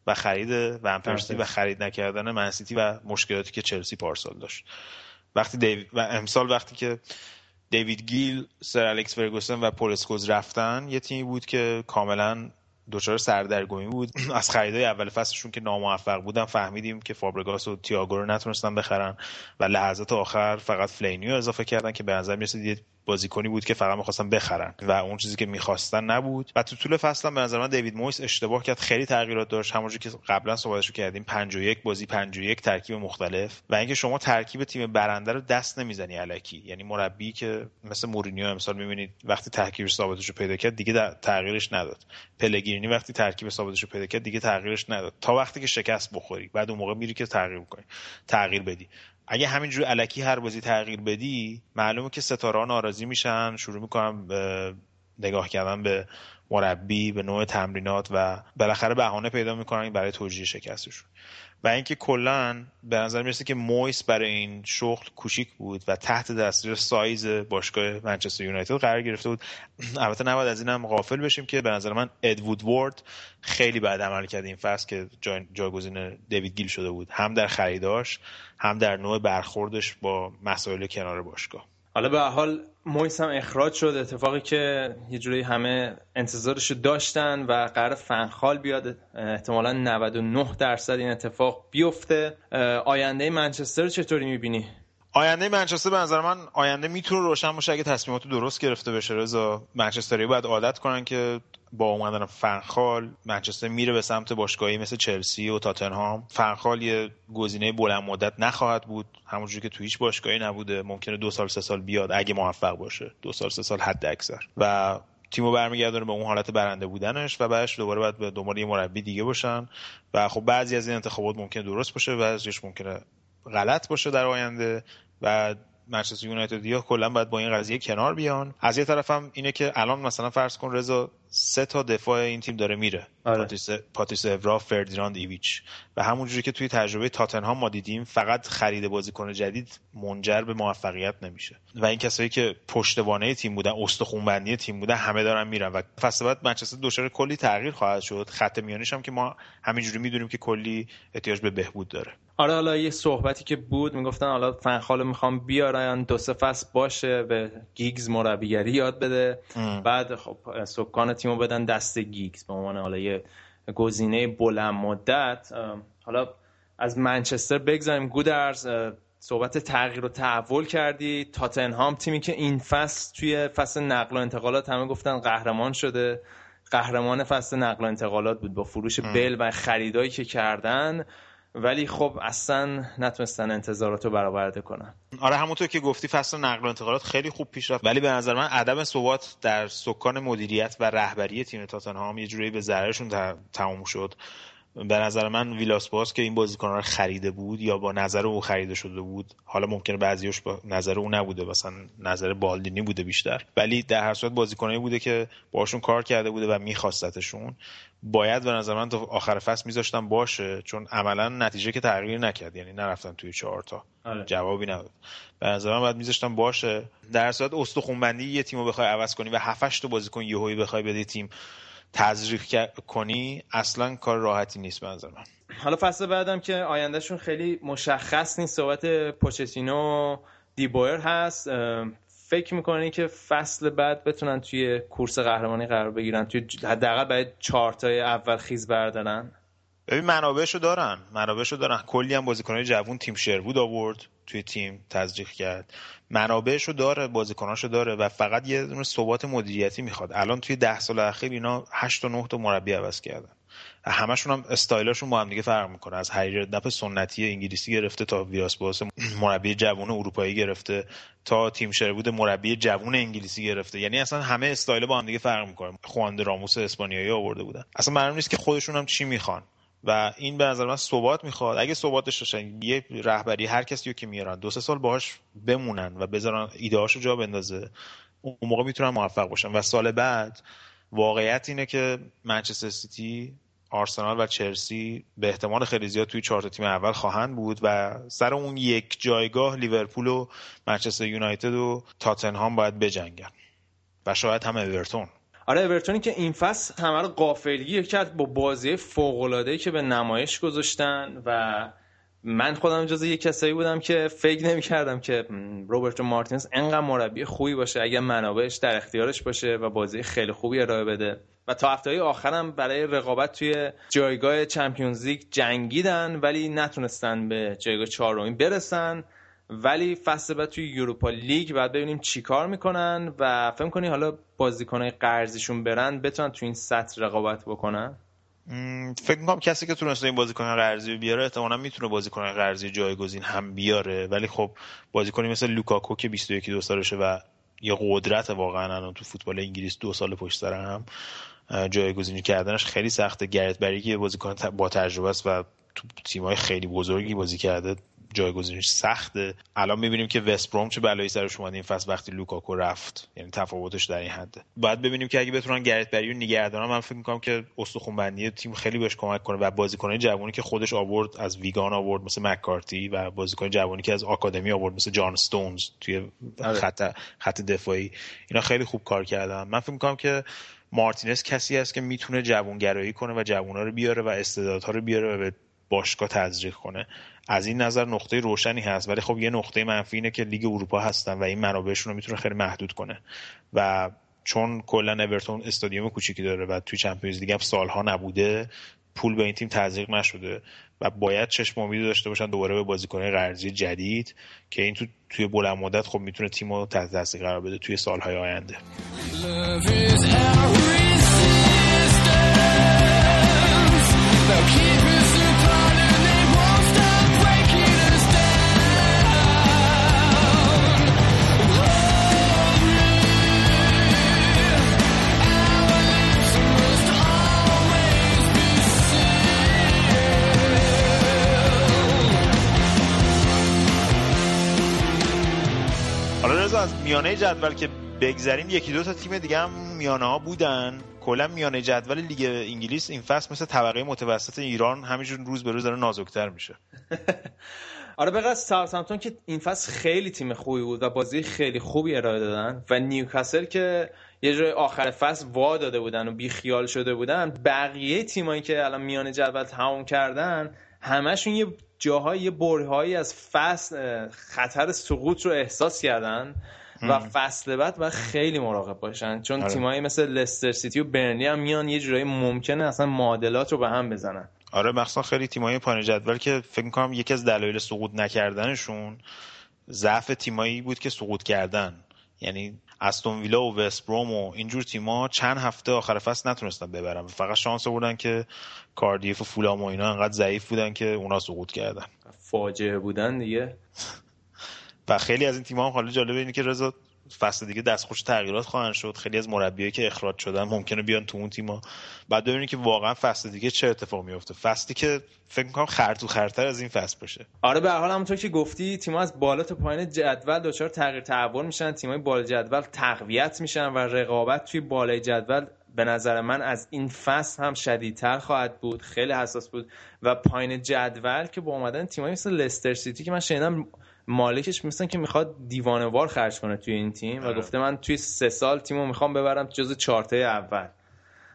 و خرید ونپرسی و خرید نکردن منسیتی و مشکلاتی که چلسی پارسال داشت. وقتی دیو... و امسال وقتی که دیوید گیل سر الکس فرگوسن و پل اسکولز رفتن یه تیمی بود که کاملا دچار سردرگمی بود. از خریدای اول فصلشون که ناموفق بودن فهمیدیم که فابرگاس و تییاگو رو نتونستن بخرن و لحظات آخر فقط فلینی رو اضافه کردن که به نظر می‌رسید یه بازیکنی بود که فقط می‌خواستن بخرن و اون چیزی که می‌خواستن نبود. و تو طول فصل به نظر من دیوید مویس اشتباه کرد. خیلی تغییرات داشت. همونجوری که قبلا صحبتشو کردیم. 51 بازی 51 ترکیب مختلف. و اینکه شما ترکیب تیم برنده رو دست نمی‌زنی الکی. یعنی مربی که مثل مورینیو امسال می‌بینید وقتی ترکیب ثابتش رو پیدا کرد دیگه تغییرش نداد. پلگرینی وقتی ترکیب ثابتش رو پیدا کرد دیگه تغییرش نداد. تا وقتی که شکست بخوری بعد اون موقع میری که تغییر کنی تغییر بدی. اگه همینجور علکی هر بازی تغییر بدی معلومه که ستاره ناراضی میشن شروع می‌کنن به نگاه کردن به مربی به نوع تمرینات و بالاخره بهانه پیدا می‌کنن برای توجیه شکستشون. و اینکه کلا به نظر می‌رسه که مویس برای این شغل کوچیک بود و تحت دستور سایز باشگاه منچستر یونایتد قرار گرفته بود. البته نباید از این هم غافل بشیم که به نظر من ادوود وورد خیلی بعد عمل کرد این فصل که جا- جایگزین دیوید گیل شده بود. هم در خریداش هم در نوع برخوردش با مسائل کنار باشگاه. حالا به حال مویس هم اخراج شد. اتفاقی که یه جوری همه انتظارشو داشتن و قرار فنخال بیاد. احتمالا 99 درصد این اتفاق بیفته. آینده منچستر رو چطوری می‌بینی؟ آینده منچستر به نظر من آینده می‌تونه روشن باشه اگه تصمیمات درست گرفته بشه رضا. منچستری باید عادت کنن که با اومدن فنخال منچستر میره به سمت باشگاهی مثل چلسی و تاتنهام. فنخال یه گزینه بلند مدت نخواهد بود. همونجوری که تو هیچ باشگاهی نبوده. ممکنه دو سال سه سال بیاد اگه موفق باشه. دو سال سه سال حد اکثر. و تیمو برمیگردونه به اون حالت برنده بودنش و بعدش دوباره باید به دنبال یه مربی دیگه باشن. و خب بعضی از این انتخابات ممکنه درست باشه بعضیش ممکنه غلط باشه در آینده و منچستر یونایتد یا کلا باید با این قضیه کنار بیان. از یه طرف هم اینه که الان مثلا فرض کن رضا سه تا دفاع این تیم داره میره. آره. پاتریس اورا فردیناند ایویچ. و همونجوری که توی تجربه تاتنهام ما دیدیم فقط خرید بازیکن جدید منجر به موفقیت نمیشه. و این کسایی که پشتوانه تیم بودن استخونبندی تیم بودن همه دارن میرن. و فصل بعد منچستر دچار کلی تغییر خواهد شد. خط میانیش هم که ما همینجوری می‌دونیم که کلی احتیاج به بهبود داره. آره حالا یه صحبتی که بود می‌گفتن حالا فنخالو می‌خوام بیارن دو سه فصل باشه به گیگز مربیگری یاد بده. بعد خب سکان تیمو بدن دست گیگز. به عنوان حالا یه گزینه بلند مدت حالا از منچستر بگذاریم. گودرز صحبت تغییر و تحول کردی. تاتنهام تیمی که این فصل توی فصل نقل و انتقالات همه گفتن قهرمان شده. قهرمان فصل نقل و انتقالات بود با فروش بل و خریدایی که کردن. ولی خب اصلا نتونستن انتظارات رو برآورده کنن. آره همونطور که گفتی فصل نقل و انتقالات خیلی خوب پیش رفت ولی به نظر من عدم ثبات در سکان مدیریت و رهبری تیم تاتنهام یه جوری به ضررشون ت- تموم شد. به نظر من ویلاس باس که این بازیکن رو خریده بود یا با نظر او خریده شده بود حالا ممکنه بعضیش با نظر او نبوده مثلا نظر بالدینی بوده بیشتر. ولی در هر صورت بازیکنایی بوده که باشون کار کرده بوده و میخواستتشون. باید به نظر من تا آخر فصل میذاشتن باشه چون عملا نتیجه که تغییر نکرد یعنی نرفتن توی چهارتا آره. جوابی نداد. به نظر من باید میذاشتن باشه. در صورت استخونبندی یه تیم رو بخوای عوض کنی و 7 تا بازیکن یهویی بخوای بدی تیم. تزریق کنی اصلا کار راحتی نیست به من. حالا فصل بعدم که آیندهشون خیلی مشخص نیست صحبت پوچتینو و دیبویر هست. فکر می‌کنی که فصل بعد بتونن توی کورس قهرمانی قرار بگیرن؟ توی حداقل برای چهارتای اول خیز بردارن؟ ببین منابعشو دارن. منابعشو دارن. کلی هم بازیکنای جوون تیم شروود آورد توی تیم تزریق کرد. منابعشو داره بازیکناشو داره و فقط یه دونه ثبات مدیریتی می‌خواد. الان توی ده سال اخیر اینا 8 تا 9 تا مربی عوض کردن. و همشون هم استایلاشون با هم دیگه فرق می‌کنه. از هری ردنپ سنتی انگلیسی گرفته تا ویاس باس مربی جوون اروپایی گرفته تا تیم شروود مربی جوون انگلیسی گرفته. یعنی اصلا همه استایل با هم دیگه فرق می‌کنه. خواند راموس اسپانیایی آورده بودن. اصلا معلوم نیست که خودشون هم چی می‌خوان. و این به نظر من ثبات می‌خواد. اگه ثبات داشته باشن یه رهبری هر کسی رو که میارن دو سه سال باهاش بمونن و بذارن ایدهاشو جا بندازه اون موقع می‌تونن موفق باشن. و سال بعد واقعیت اینه که منچستر سیتی آرسنال و چلسی به احتمال خیلی زیاد توی چهار تیم اول خواهند بود و سر اون یک جایگاه لیورپول و منچستر یونایتد و تاتنهام باید بجنگن. و شاید هم اورتون. آره اورتونی که این فصل همه رو غافلگیر کرد با بازی فوق که به نمایش گذاشتن و من خودم جز یک کسایی بودم که فکر نمی‌کردم که م، روبرتو مارتینز انقدر مربی خوبی باشه اگر منابعش در اختیارش باشه و بازی خیلی خوبی ارائه بده. و تا هفته آخرم برای رقابت توی جایگاه چمپیونز لیگ جنگیدن ولی نتونستن به جایگاه چهارمی برسن. ولی فصل بعد توی یوروپا لیگ بعد ببینیم چیکار می‌کنن و فکر کنی حالا بازیکنهای قرضیشون برن بتونن تو این سطح رقابت بکنن؟ فکر می‌کنم کسی که تونسته این بازیکن قرضی بیاره احتمالاً می‌تونه بازیکن قرضی جایگزین هم بیاره. ولی خب بازیکنی مثل لوکاکو که 21 دو سالشه و یه قدرت واقعا الان تو فوتبال انگلیس دو سال پشت سر هم جایگزینی کردنش خیلی سخته. گرت بری که بازیکن با تجربه است و تو تیم‌های خیلی بزرگی بازی کرده. جایگزینش سخته. الان می‌بینیم که وست بروم چه بلایی سرش اومده این فصل وقتی لوکاکو رفت یعنی تفاوتش در این حده باید ببینیم که اگه بتونن گرت بری رو نگه دارن من فکر می‌کنم که استخون بندی تیم خیلی بهش کمک کنه و بازیکنای جوانی که خودش آورد از ویگان آورد مثل مککارتی و بازیکن جوانی که از آکادمی آورد مثل جان استونز توی آره. خط خط دفاعی. اینا خیلی خوب کار کردن. من فکر می‌کنم که مارتینز کسی است که می‌تونه جوانگرایی کنه و جوونا رو بیاره و استعدادها رو بیاره و به باشگاه تزریق کنه. از این نظر نقطه روشنی هست ولی خب یه نقطه منفی اینه که لیگ اروپا هستن و این منابعشون رو می‌تونه خیلی محدود کنه. و چون کلا اورتون استادیوم کوچیکی داره و توی چمپیونز لیگ هم سالها نبوده پول به این تیم تزریق نشده و باید چشم امیدی داشته باشن دوباره به بازیکنهای قرضی جدید که این تو توی بلند مدت خب می‌تونه تیم رو تحت تاثیر قرار بده توی سالهای آینده. از میانه جدول که بگذریم یکی دو تا تیم دیگه هم میانه ها بودن. کلا میانه جدول لیگ انگلیس این فصل مثل طبقه متوسط ایران همینجور روز به روز داره نازکتر میشه. آره به ساوثهمپتون که این فصل خیلی تیم خوبی بود و بازی خیلی خوبی ارائه دادن و نیوکاسل که یه جای آخر فصل وا داده بودن و بیخیال شده بودن بقیه تیمایی که الان میان جدول تمام کردن همشون یه جاهای یه برهایی از فصل خطر سقوط رو احساس کردن و فصل بعد باید خیلی مراقب باشن. چون آره. تیمایی مثل لستر سیتی و برنلی هم میان یه جورایی ممکنه اصلا معادلات رو به هم بزنن. آره مخصوصا خیلی تیمایی پایین جدول که فکر می‌کنم یکی از دلایل سقوط نکردنشون ضعف تیمایی بود که سقوط کردن. یعنی استون ویلا و وست بروم و اینجور تیما چند هفته آخر فصل نتونستن ببرن. فقط شانس بودن که کاردیف و فولام و اینا انقدر ضعیف بودن که اونا سقوط کردن. فاجعه بودن دیگه. و خیلی از این تیم‌ها هم حالا جالب اینه که رضا فصل دیگه دستخوش تغییرات خواهند شد. خیلی از مربیایی که اخراج شدن ممکنه بیان تو اون تیم‌ها. بعد ببینیم که واقعا فصل دیگه چه اتفاق میفته فصلی که فکر می‌کنم خرطو خرتر از این فصل باشه. آره به هر حال همونطور که گفتی تیم‌ها از بالا تا پایین جدول دچار تغییر تحول میشن. تیم‌های بالا جدول تقویت میشن و رقابت توی بالای جدول به نظر من از این فصل هم شدیدتر خواهد بود. خیلی حساس بود. و پایین جدول که با اومدن تیمایی مثل لستر سیتی که من شنیدم مالکش مثلا که می‌خواد دیوانوار خرج کنه توی این تیم و آره. گفته من توی سه سال تیمو می‌خوام ببرم جز چارتا اول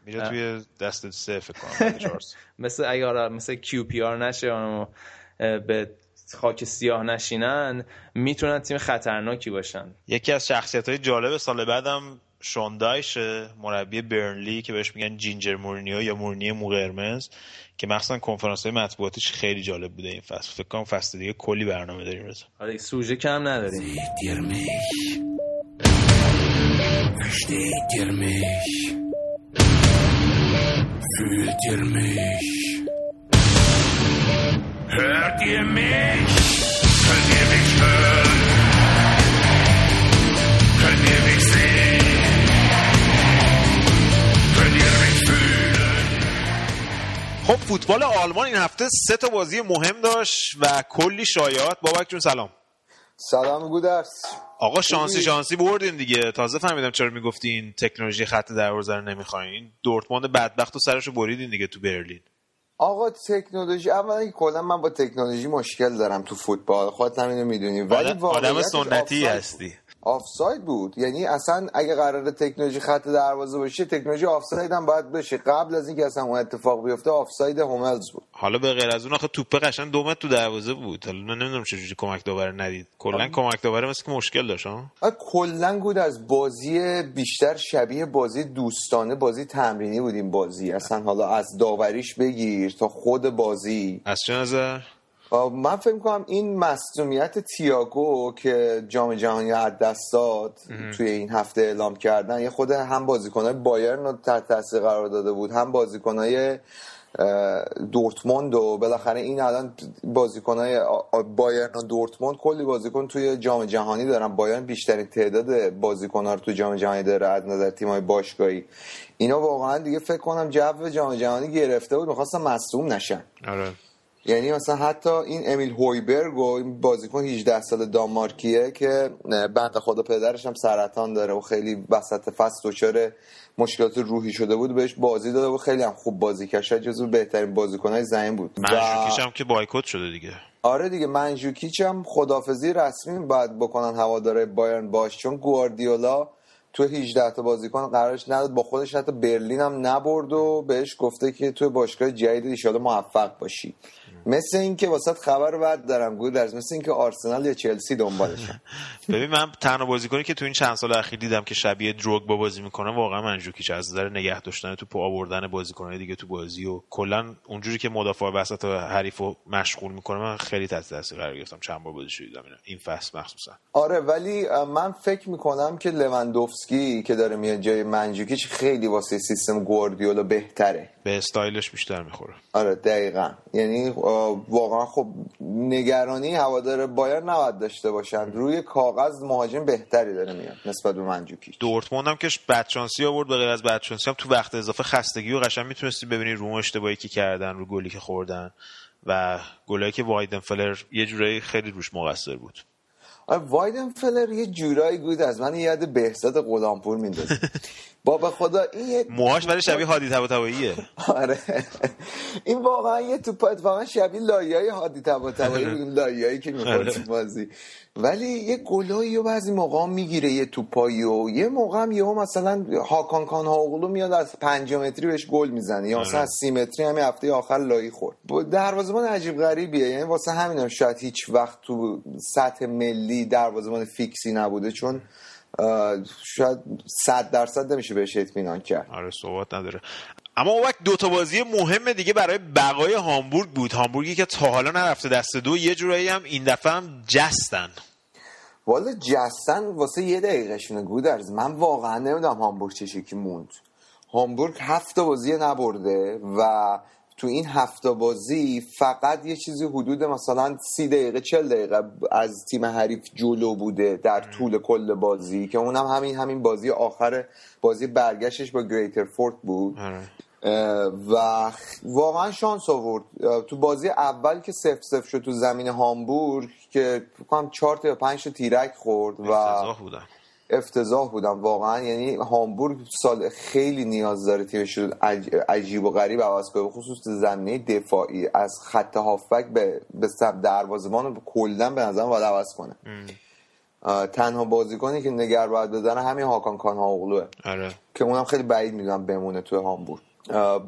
میره توی دست سه فکر کنم. مثل اگه آره مثل QPR نشه و به خاک سیاه نشینن می‌تونن تیم خطرناکی باشن یکی از شخصیت های جالب سال بعدم شون دایشه مربی برنلی که بهش میگن ginger مورینیو یا مورینیو مو قرمز که مخصوصا کنفرانس های مطبوعاتیش خیلی جالب بوده این فصل فکر کنم فصل دیگه کلی برنامه داریم رضا آره سوژه کم نداریم Seht ihr mich? Versteht ihr mich? Fühlt ihr mich? Hört ihr mich? Könnt ihr mich hören? خب فوتبال آلمان این هفته سه تا بازی مهم داشت و کلی شایعات. بابک جون سلام. سلام گودرس. آقا شانسی؟ شانسی بردین دیگه. تازه فهمیدم چرا می‌گفتین تکنولوژی خط دروازه رو نمی‌خواین. دورتموند بدبخت و سرشو بریدین دیگه تو برلین. آقا تکنولوژی اولا کلا من با تکنولوژی مشکل دارم تو فوتبال. خودت هم اینو می‌دونی. ولی آدم, سنتی هستی. آفساید بود. یعنی اصلا اگه قرار تکنولوژی خط دروازه باشه تکنولوژی آفساید هم باید بشه قبل از اینکه اصلا اون اتفاق بیفته آفساید هوملز بود. حالا به غیر از اون آخه توپه قشنگ دو تو دروازه بود. حالا من نمی‌دونم چجوری کمک داور ندید. کلا کمک داور مثل که مشکل داشت ها کلا بود از بازی بیشتر شبیه بازی دوستانه بازی تمرینی بود این بازی. اصلا حالا از داوریش بگیر تا خود بازی. از چه نظر؟ من فکر کنم این مصدومیت تییاگو که جام جهانی از دست داد توی این هفته اعلام کردن یه خود هم بازیکنهای بایرن رو تحت تاثیر قرار داده بود هم بازیکنهای اه، دورتموند و بالاخره این الان بازیکنهای آ- بایرن و دورتموند کلی بازیکن توی جام جهانی دارن. بایرن بیشترین تعداد بازیکنها رو توی جام جهانی داره از نظر تیم‌های باشگاهی. اینا واقعا دیگه فکر کنم جو جام جهانی گرفته بود می‌خواستن مصدوم نشن. آره. یعنی مثلا حتی این امیل هویبرگ و این بازیکن 18 سال دانمارکیه که بنده خدا پدرش هم سرطان داره و خیلی وسط فصل دچار مشکلات روحی شده بود بهش بازی داده و خیلی هم خوب بازی کرد. شاید جزو بهترین بازیکنهای زمین بود. منجوکیش هم که بایکوت شده دیگه. آره دیگه منجوکیچ هم خدافزی رسمی باید بکنن هواداره بایرن باش. چون گواردیولا تو 18 تا بازیکن قرارش نداد با خودش حتی برلین هم نبرد و بهش گفته که تو باشگاه جدید ان موفق باشی. مثل اینکه واسط خبر بد دارم گودرز مثل اینکه آرسنال یا چلسی دنبالشن ببین من تنها بازیکنی که تو این چند سال اخیر دیدم که شبیه دروگ با بازی می‌کنه واقعا منجوکیچ از نظر نگه داشتن تو آوردن بازیکنهای دیگه تو بازی و کلا اونجوری که مدافع وسط حریف رو مشغول می‌کنه من خیلی تحت تاثیر قرار گرفتم. چند بار بازی دیدم. این فصل مخصوصا. آره ولی من فکر می‌کنم که لوندوفسکی که داره میاد جای منجوکیچ خیلی واسه سیستم گواردیولا بهتره. به استایلش بیشتر می‌خوره. آره دقیقا. یعنی واقعا خب نگرانی هوادار بایر نباید داشته باشن. روی کاغذ مهاجم بهتری داره میاد نسبت به منجوکیچ دورتموند هم که بدشانسی آورد به غیر از بدشانسی هم تو وقت اضافه خستگی و قشنگ می‌تونستی ببینی رو اشتباهی که کردن رو گلی که خوردن و گلایی که وایدنفلر یه جورایی خیلی روش مقصر بود. وایدن فلر یه جورایی بود از من یاد بهزاد غلامپور میندازه. با به خدا این یه موهاش ولی شبیه هادی طباطباییه. آره. این واقعا یه توپ اتفاقا شبیه لایه هادی طباطبایی بود لایه‌ای که می‌خورد تو بازی. ولی یه گلایی و بعضی موقع می‌گیره یه توپایی و یه موقع هم یهو مثلا هاکان کان هاغلو میاد از 5 متری بهش گل می‌زنه یا مثلا از 30 متری همین هفته آخر لایی خورد. دروازه‌بان عجیب غریبیه. یعنی واسه همینم شاید هیچ وقت تو سطح ملی دروازه‌بان فیکسی نبوده چون شاید 100 درصد نمیشه بهش اطمینان کرد. آره صحبت نداره. اما اون وقت دو تا بازی مهم دیگه برای بقای هامبورگ بود. هامبورگی که تا حالا نرفته دست دو یه جورایی هم این دفعه هم جستن. والا جستن واسه یه دقیقه شونه گودرز. من واقعا نمی‌دونم هامبورگ چه شکلی موند. هامبورگ هفت تا بازی نبرده و تو این هفته بازی فقط یه چیزی حدود مثلا سی دقیقه چل دقیقه از تیم حریف جلو بوده در طول کل بازی که اونم همین همین بازی آخر بازی برگشتش با گریتر فورت بود. آره. و واقعا شانس آورد. تو بازی اول که سف سف شد تو زمین هامبورگ که فکر کنم چهار تا یا پنج تا تیرک خورد و بودن افتضاح بودن واقعا یعنی هامبورگ سال خیلی نیاز داره تیمش رو عج- عجیب و غریب عوض کنه خصوص زمینه دفاعی. از خط هافبک به به دروازه‌بان رو کلا به نظرم باید عوض کنه. تنها بازیکنی که نگر باید بدن همین هاکان کان هاوغلوه آره. که اونم خیلی بعید می‌دونم بمونه توی هامبورگ.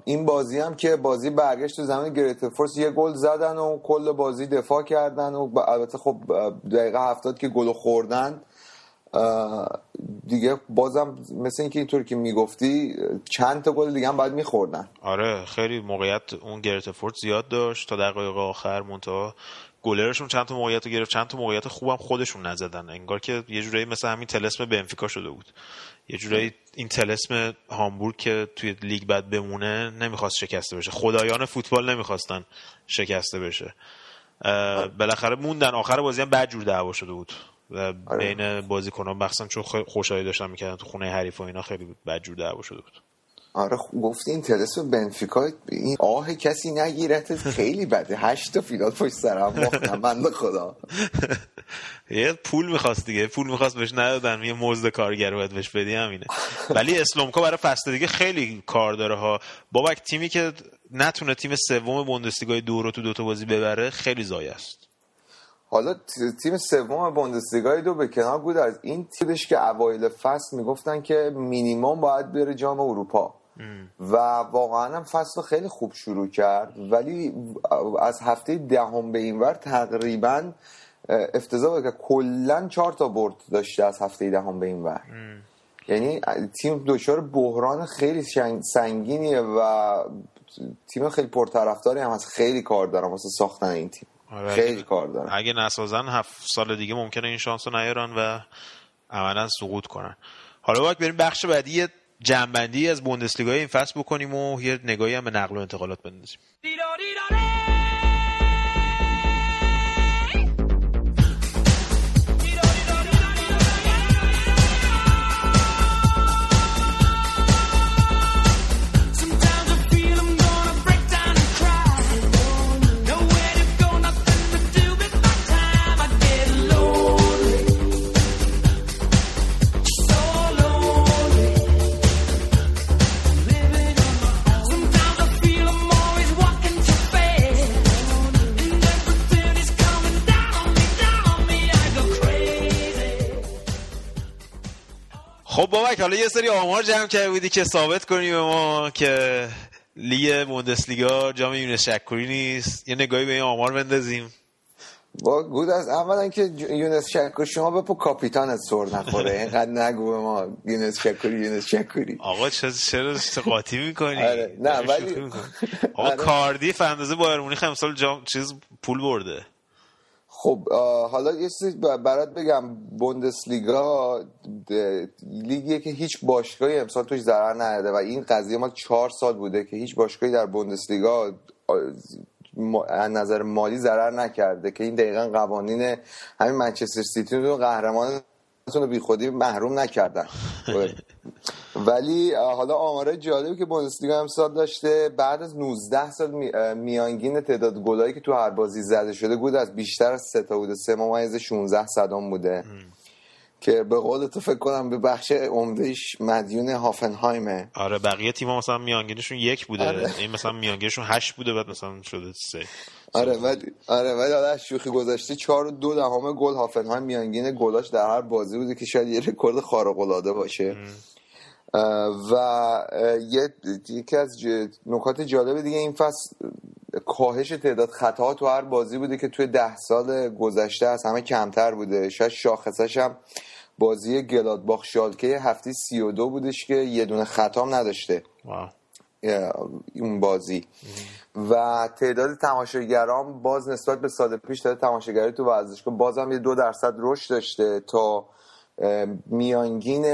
این بازی هم که بازی برگشت تو زمین گریتر فورس یه گل زدن و کل بازی دفاع کردن و البته خب دقیقه هفتاد که گل خوردن دیگه بازم مثل اینکه اینطور که می‌گفتی چند تا گل دیگه هم باید میخوردن. آره خیلی موقعیت اون گرتفورد زیاد داشت تا دقایق آخر منتها گلرشون چند تا موقعیت رو گرفت چند تا موقعیت خوبم خودشون نزدن. انگار که یه جورایی مثل همین تلسم بنفیکا شده بود. یه جورایی این تلسم هامبورگ که توی لیگ بد بمونه نمی‌خواست شکسته بشه. خدایان فوتبال نمی‌خواستن شکسته بشه. بالاخره موندن. آخر بازی هم بد جور دعوا شده بود. و بین بازیکنان مخصوصا چون خوشحالی داشتن می‌کردن تو خونه حریف و اینا خیلی بد جور دعوا شده بود. آره خب گفتی این تلسم بنفیکا این آه کسی نگیرت خیلی بده. هشت تا فینال پشت سرم باختم بنده خدا. یه پول می‌خواست دیگه پول می‌خواست بهش ندادن یه مزد کارگر باید بهش بدی همینه. ولی اسلومکا برای فصل دیگه خیلی کار داره ها. بابک تیمی که نتونه تیم سوم بوندسلیگای دو رو تو دوتا بازی ببره خیلی زایه است. حالا تیم سوم بوندسلیگا دو به کنار بود. از این تیمش که اوایل فصل می‌گفتن که مینیمم باید بره جام اروپا. و واقعا هم فصل خیلی خوب شروع کرد. ولی از هفته دهم به این ور تقریبا افتضاح بود که کلا چهار تا برد داشته از هفته دهم به این ور. یعنی تیم دچار بحران خیلی سنگینیه و تیم خیلی پرطرفداری هم هست خیلی کار دارم واسه ساختن این تیم. آره، خیلی اگه- کار دارم اگه نسازن هفت سال دیگه ممکنه این شانس رو نیارن و عملا سقوط کنن. حالا باید بریم بخش بعدی یه جنبندی از بوندسلیگا این فصل بکنیم و یه نگاهی هم به نقل و انتقالات بندازیم. خب بابک حالا یه سری آمار جمع کرده بودی که ثابت کنی به ما که لیگ بوندسلیگا جام یونس شکری نیست. یه نگاهی به این آمار بندازیم. با گود از اولا که یونس شکری شما بپو کاپیتانت سر نخوره. اینقدر نگو به ما یونس شکری یونس شکری آقا چرا چرا قاطی می‌کنی؟ آره، نه، ولی- آقا آره. کاردیف اندازه بایر مونیخ امسال جام چیز پول برده. خب حالا یه چیزی برات بگم. بوندسلیگا لیگیه که هیچ باشگاهی امسال توش ضرر نداده و این قضیه ما چهار سال بوده که هیچ باشگاهی در بوندسلیگا از نظر مالی ضرر نکرده که این دقیقا قوانین همین منچستر سیتی رو قهرمان رو بی خودی محروم نکردن. ولی حالا آماره جالبی که بوندسلیگا امسال داشته بعد از 19 سال میانگین تعداد گلایی که تو هر بازی زده شده بود از بیشتر از سه تا بوده. سه ممیز 16 صدام بوده. که به قول تو فکر کنم به بخش عمدهش مدیون هافنهایمه. آره بقیه تیم‌ها مثلا میانگینشون یک بوده. آره. این مثلا میانگینشون هشت بوده بعد مثلا شده سه. آره ولی آره ولی حالا شوخی گذاشته چهار و دو دهم گل هافنهایم میانگین گلاش در هر بازی بوده که شاید یه رکورد خارق العاده باشه. اه، و یکی از نکات جالب دیگه این فصل اه، کاهش تعداد خطاها تو هر بازی بوده که توی ده سال گذشته از همه کمتر بوده. شاید شاخصش هم بازی گلادباخ شالکه هفته سی و دو بودش که یه دونه خطا هم نداشته. واو. اون بازی. و تعداد تماشاگران باز نسبت به سال پیش تعداد تماشاگری تو ورزشگاه بازم یه دو درصد رشد داشته تا میانگین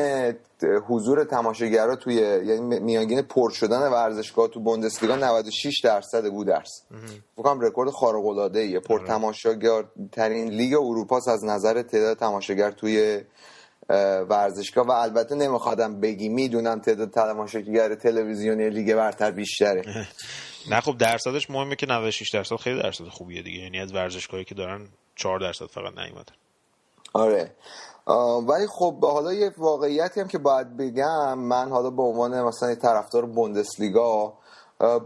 حضور تماشاگرا توی یعنی میانگین پر شدن ورزشگاه تو بوندسلیگا 96 درصد بودرس فکر رکورد خارق العاده ایه پر تماشاگر ترین لیگ اروپا از نظر تعداد تماشاگر توی اه، ورزشگاه. و البته نمیخوادم بگی می‌دونم تعداد تماشاگر تلویزیونی لیگ برتر بیشتره. نه خب درصدش مهمه که 96 درصد خیلی درصد خوبیه دیگه. یعنی از ورزشگاهی که دارن 4 درصد فقط نیومدن آره. ولی خب حالا یه واقعیتی هم که باید بگم من حالا به عنوان مثلا یه طرفدار بوندسلیگا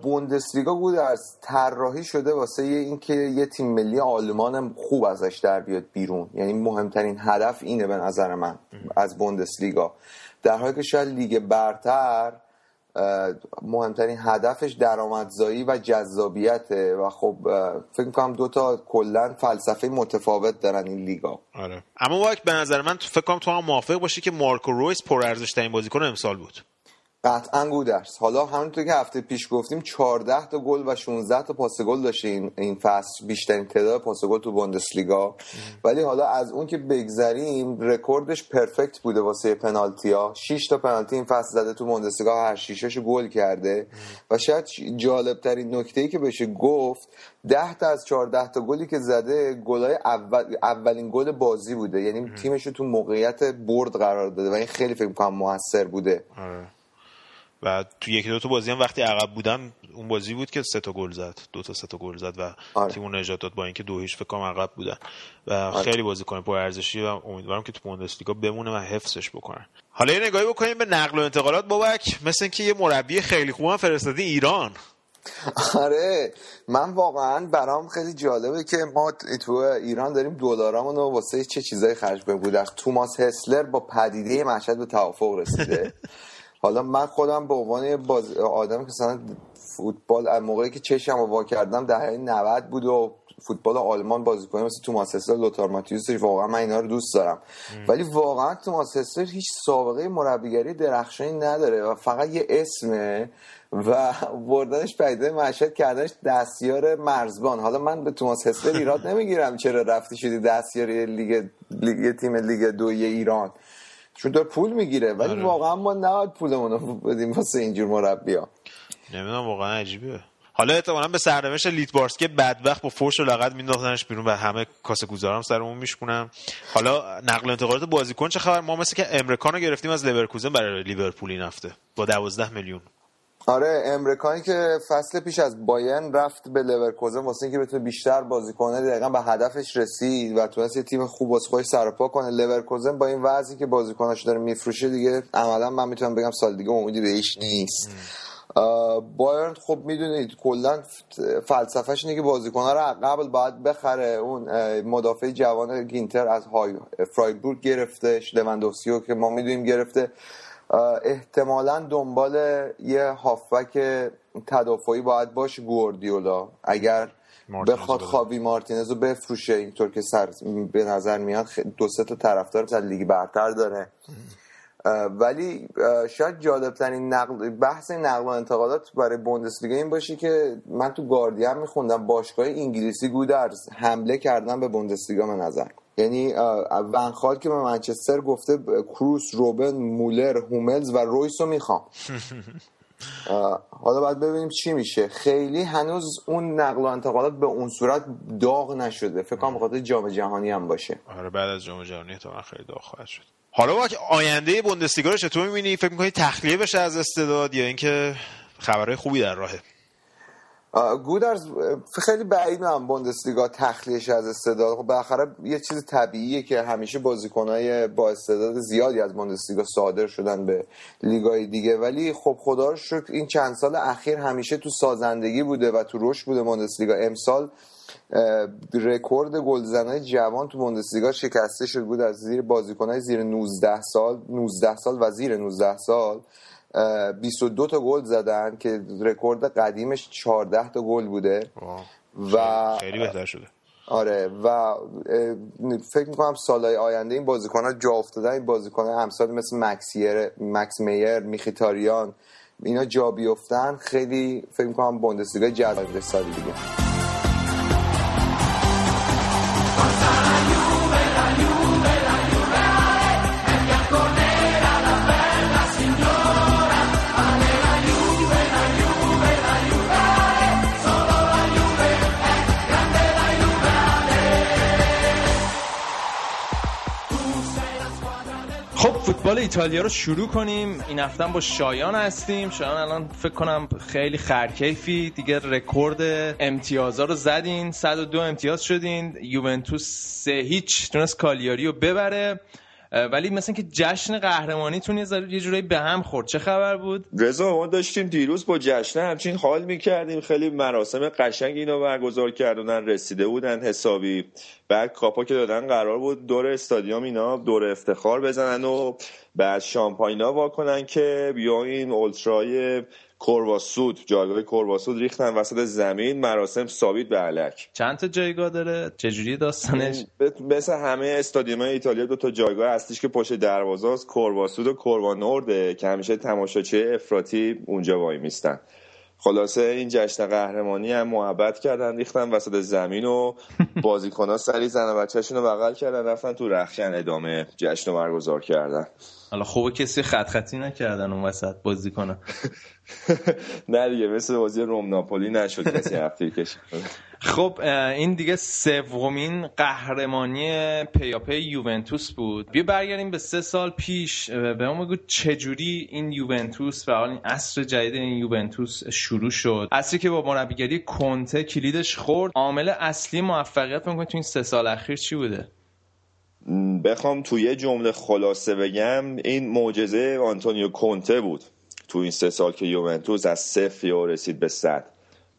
بوندسلیگا بود از طراحی شده واسه اینکه یه تیم ملی آلمان خوب ازش در بیاد بیرون. یعنی مهمترین هدف اینه به نظر من از بوندسلیگا. در حالی که شاید لیگ برتر مهمترین هدفش درآمدزایی و جذابیته و خب فکر می‌کنم دوتا کلا فلسفه متفاوت دارن این لیگا. آره. اما واک به نظر من فکر کنم تو هم موافق باشی که مارکو رویس پرارزش ترین بازیکن امسال بود. قطعا گودرز حالا همونطور که هفته پیش گفتیم 14 تا گل و 16 تا پاس گل داشته این این فصل. بیشترین تعداد پاس گل تو بوندسلیگا. ولی حالا از اون که بگذریم رکوردش perfect بوده واسه پنالتیا 6 تا پنالتی این فصل زده تو بوندسلیگا. هر شیشش گل کرده. و شاید جالب ترین نکته ای که بشه گفت 10 تا از 14 تا گلی که زده گلای اول اولین گل بازی بوده. یعنی تیمش رو تو موقعیت برد قرار داده و این خیلی فکر کنم موثر بوده. آره. و تو یکی دو تا بازی هم وقتی عقب بودن اون بازی بود که سه تا گل زد دو تا سه تا گل زد و آره. تیمو نجات داد با اینکه دو هیچ فکر کنم عقب بودن. و خیلی بازیکن پر ارزشی و امیدوارم که تو بوندسلیگا بمونه و حفظش بکنن حالا یه نگاهی بکنیم به نقل و انتقالات بابک. مثل اینکه یه مربی خیلی خوب هم فرستادی ایران. آره. من واقعا برام خیلی جالبه که ما تو ایران داریم دلارامون رو واسه چه چیزایی خرج بود از توماس هسلر با پدیده مشهد به توافق رسیده. حالا من خودم به عنوان باز... آدمی که مثلا فوتبال از موقعی که چشم رو وا کردم دهه 90 بود و فوتبال آلمان بازیکن مثل توماس هسلر لوتار ماتیوس واقعا من اینا رو دوست دارم. ولی واقعا توماس هسلر هیچ سابقه مربیگری درخشانی نداره و فقط یه اسمه و بردنش پدیده مشهد کردنش دستیار مرزبان. حالا من به توماس هسلر ایراد نمی‌گیرم چرا رفتی شدی دستیار لیگ, لیگ تیم لیگ دوی ایران. چون داره پول می‌گیره. ولی آره. واقعا ما نباید پولمون رو بدیم واسه اینجور مربیا نمی‌دونم واقعا عجیبه. حالا احتمالا به سرنوشت لیتبارسکی بدبخت با فرش و لغت مینداختنش بیرون و همه کاسه گوزارم سرمون میشکنم حالا نقل و انتقالات بازیکن چه خبر؟ ما مثل که امره کان رو گرفتیم از لیورکوزن برای لیورپول این هفته با 12 میلیون. آره امره کانی که فصل پیش از بایرن رفت به لورکوزن واسه اینکه بتونه بیشتر بازی کنه دقیقا به هدفش رسید و تونست یه تیم خوب واسه خودش سرپا کنه. لورکوزن با این وضعی که بازیکناش داره میفروشه دیگه عملا من می‌تونم بگم سال دیگه امیدی بهش نیست. بایرن خب می‌دونید کلا فلسفهش اینه که بازیکن‌ها رو قبل باید بخره. اون مدافع جوان گینتر از های فرایبورگ گرفتش لواندوفسکی رو که ما می‌دونیم گرفته. احتمالا دنبال یه هافبک تدافعی باید باشه گوردیولا اگر بخواد. خاوی مارتینز رو بفروشه اینطور که سر به نظر میاد دو سه تا طرفدار از لیگ برتر داره. ولی شاید جالب ترین نقل بحث نقل و انتقالات برای بوندسلیگا این باشه که من تو گاردین میخوندم باشگاه انگلیسی گودرز حمله کردن به بوندسلیگا به نظر. یعنی ونخال که به منچستر گفته کروس روبن مولر هوملز و رویس رو می‌خوام. حالا باید ببینیم چی میشه. خیلی هنوز اون نقل و انتقالات به اون صورت داغ نشده. فکر کنم بخاطر جام جهانی هم باشه. آره بعد از جام جهانی احتمالاً خیلی داغ خواهد شد. حالا با آینده بوندسلیگا رو چطور می‌بینی؟ فکر می‌کنی تخلیه بشه از استعداد یا اینکه خبرهای خوبی در راهه؟ گودرز خیلی بعید هم بوندسلیگا تخلیهش از استعداد. خب بالاخره یه چیز طبیعیه که همیشه بازیکنهای با استعداد زیادی از بوندسلیگا صادر شدن به لیگای دیگه. ولی خب خدا رو شکر این چند سال اخیر همیشه تو سازندگی بوده و تو رشد بوده بوندسلیگا. امسال رکورد گلزنای جوان تو بوندسلیگا شکسته شد. بود از زیر بازیکنهای زیر 19 سال 19 سال و زیر 19 سال. 22 تا گل زدن که رکورد قدیمش 14 تا گل بوده. و خیلی بهتر شده. آره. و فکر می‌کنم سالهای آینده این بازیکن ها جا افتادن. این بازیکن امثال مثل مکسیر مکس میر میخیتاریان اینا جا بیفتن. خیلی فکر می‌کنم بوندسلیگا جذاب سال دیگه. فوتبال ایتالیا رو شروع کنیم. این هفته با شایان هستیم. شایان الان فکر کنم خیلی خرکیفی. دیگه رکورد امتیازها رو زدین. 102 امتیاز شدین. یوونتوس سه هیچ. تونست کالیاری رو ببره. ولی مثل که جشن قهرمانیتون یه یه جورایی به هم خورد. چه خبر بود؟ رضا ما داشتیم دیروز با جشنه همچین حال می‌کردیم. خیلی مراسم قشنگ اینو برگزار کردن رسیده بودن حسابی. بعد کاپا که دادن قرار بود دور استادیوم اینا دور افتخار بزنن و بعد شامپاینا واکنن که بیا این اولترای کورواسود جایگاه کورواسود ریختن وسط زمین مراسم ثابت به علک. چند تا جایگاه داره؟ چجوری داستانش؟ مثل همه استادیوم ایتالیا دو تا جایگاه هستش که پشت دروازه است کورواسود و کوروانورده که همیشه تماشاچی افراطی اونجا وای میستن خلاصه این جشن قهرمانی هم محبت کردن ریختن وسط زمین و بازیکنها سری زن و بچهشون رو بغل کردن رفتن تو رخشن ادامه جشن رو برگزار کردن. حالا خوبه کسی خط خطی نکردن اون وسط بازی کنه. نه دیگه مثل بازی روم ناپولی نشد کسی هفته کشید. خب این دیگه سومین قهرمانی پیاپی یوونتوس بود. بیا برگردیم به سه سال پیش. به ما بگو چجوری این یوونتوس و این عصر جدید این یوونتوس شروع شد. عصری که با مربیگری کنته کلیدش خورد. عامل اصلی موفقیت می‌کنه تو این سه سال اخیر چی بوده؟ بخوام توی یه جمله خلاصه بگم این معجزه آنتونیو کونته بود تو این سه سال که یوونتوس از صفر یهو رسید به صد.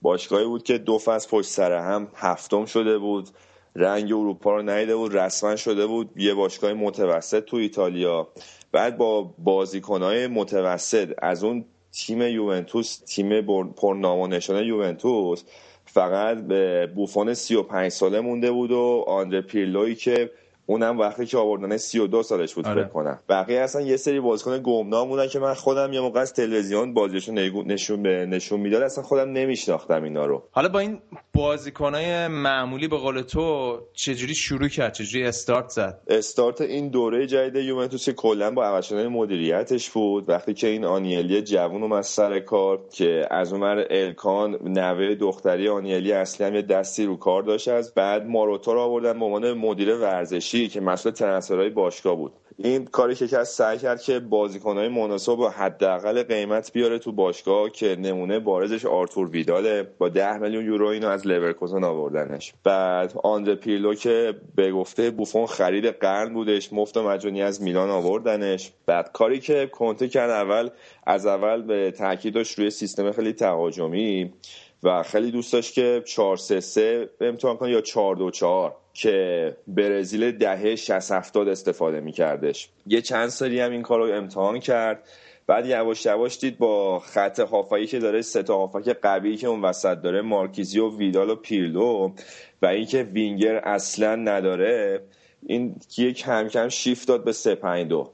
باشگاهی بود که دو فصل پشت سر هم هفتم شده بود. رنگ اروپا رو ندیده بود رسما شده بود. یه باشگاه متوسط تو ایتالیا. بعد با بازیکنهای متوسط از اون تیم یوونتوس تیم پرنام نشانه یوونتوس فقط به بوفون 35 ساله مونده بود و آندره پیرلوی که اونم وقتی که آوردن 32 سالش بود آره. فکر کنم. بقیه اصلا یه سری بازیکن گمنام بودن که من خودم یه موقع از تلویزیون بازیشون نشون به نشون می‌داد اصلا خودم نمیشناختم اینا رو. حالا با این بازیکنای معمولی به قول تو چجوری شروع کرد؟ چجوری استارت زد؟ استارت این دوره جدید یوونتوس که کلا با عوض مدیریتش بود. وقتی که این آنیلی جوون اومد سر کار که از اونور الکان نوه دختری آنیلی اصلی هم یه دستی رو کار داشت از بعد ماروتا رو آوردن به عنوان مدیر ورزشی. که مسئول ترنسفرهای باشگاه بود. این کاری که کرد سعی کرد که بازیکنهای مناسب با حداقل قیمت بیاره تو باشگاه که نمونه بارزش آرتور ویداله با 10 میلیون یورو اینو از لورکوزن آوردنش. بعد آندره پیرلو که به گفته بوفون خرید قرن بودش مفت و مجانی از میلان آوردنش. بعد کاری که کنته کرد اول از اول به تاکید داشت روی سیستم خیلی تهاجمی و خیلی دوست داشت که 4 3 3 امتحان کنه یا 4 2 4 که برزیل دهه 60 70 استفاده میکردش. یه چند سری هم این کار رو امتحان کرد. بعد یواش یواش دید با خط هافایی که داره سه تا هافک قوی که اون وسط داره مارکیزی و ویدال و پیرلو و اینکه وینگر اصلا نداره این یه کم کم شیفت داد به 3 5 2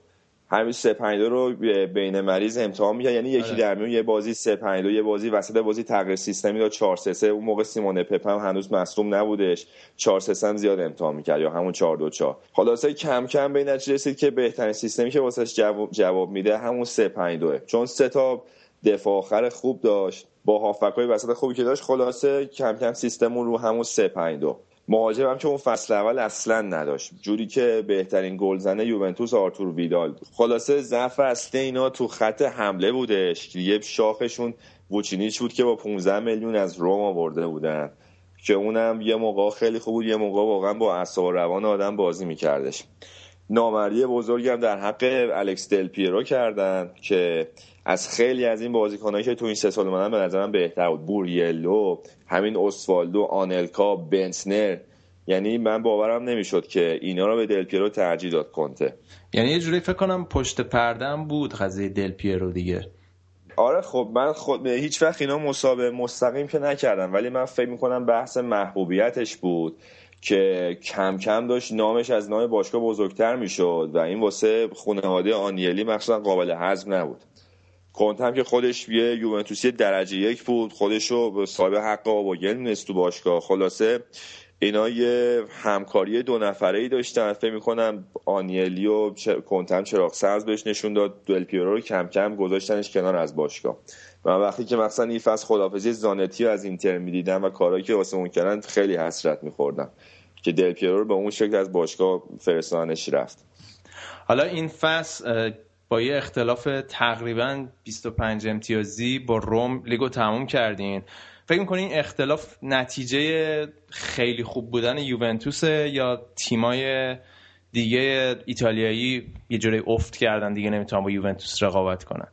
همین 3 5 2 رو بین مریض امتحان می‌کرد. یعنی یکی در میون یه بازی 3 5 2 یه بازی وسط بازی تغییر سیستمی داد 4 3 3 اون موقع سیمون پپ هم هنوز مصدوم نبودش. 4 3 3 هم زیاد امتحان می‌کرد یا همون 4 2 4 خلاصه کم کم به این نتیجه رسید که بهترین سیستمی که واسش جواب, جواب میده همون 3 5 2 چون سه تا دفاع آخر خوب داشت. با هافبک وسط خوبی که داشت خلاصه کم کم سیستمون رو همون 3 5 2 مهاجم هم که اون فصل اول اصلا نداشت. جوری که بهترین گلزنه یوونتوس آرتور ویدال خلاصه ضعف اصلی اینا تو خط حمله بودش. یه شاخشون ووچینیچ بود که با 15 میلیون از روم آورده بودن. که اونم یه موقع خیلی خوب بود یه موقع واقعا با اعصاب روان آدم بازی میکردش. نامردی بزرگی هم در حق الکس دل پیرو کردن که از خیلی از این بازیکنایی که تو این سه سال به نظرم بهتر بود. بوریلو همین اسوالدو آنلکا بنسنر. یعنی من باورم نمی‌شد که اینا رو به دل پیرو ترجیح داد کنته. یعنی یه جوری فکر کنم پشت پردم بود قضیه دل پیرو دیگه. آره خب من خود هیچ وقت اینا مسابقه مستقیم که نکردم ولی من فکر می‌کنم بحث محبوبیتش بود که کم کم داشت نامش از نام باشگاه بزرگتر می‌شد و این واسه خانواده آنیلی مخصوصا قابل هضم نبود. کنت هم که خودش یه یوونتوسی درجه یک بود. خودش رو به صاحب حق آباگل می‌دونست تو باشگاه. خلاصه اینا یه همکاری دو نفره ای داشتن. فکر می‌کنم آنیلی و کنتم چراغ سبز بهش نشون داد. دل پیرو رو کم کم گذاشتنش کنار از باشگاه. من وقتی که مثلا این فصل خدافزی زانتی از اینتر می‌دیدم و کارهایی که واسه اون کردن خیلی حسرت میخوردم که دل پیرو رو به اون شکل از باشگاه فرستانش رفت. حالا این فصل با یه اختلاف تقریبا 25 امتیازی با روم لیگو تموم کردین. فکر می‌کنین اختلاف نتیجه خیلی خوب بودن یوونتوسه یا تیمای دیگه ایتالیایی یه جوری افت کردن دیگه نمی‌تونن با یوونتوس رقابت کنن؟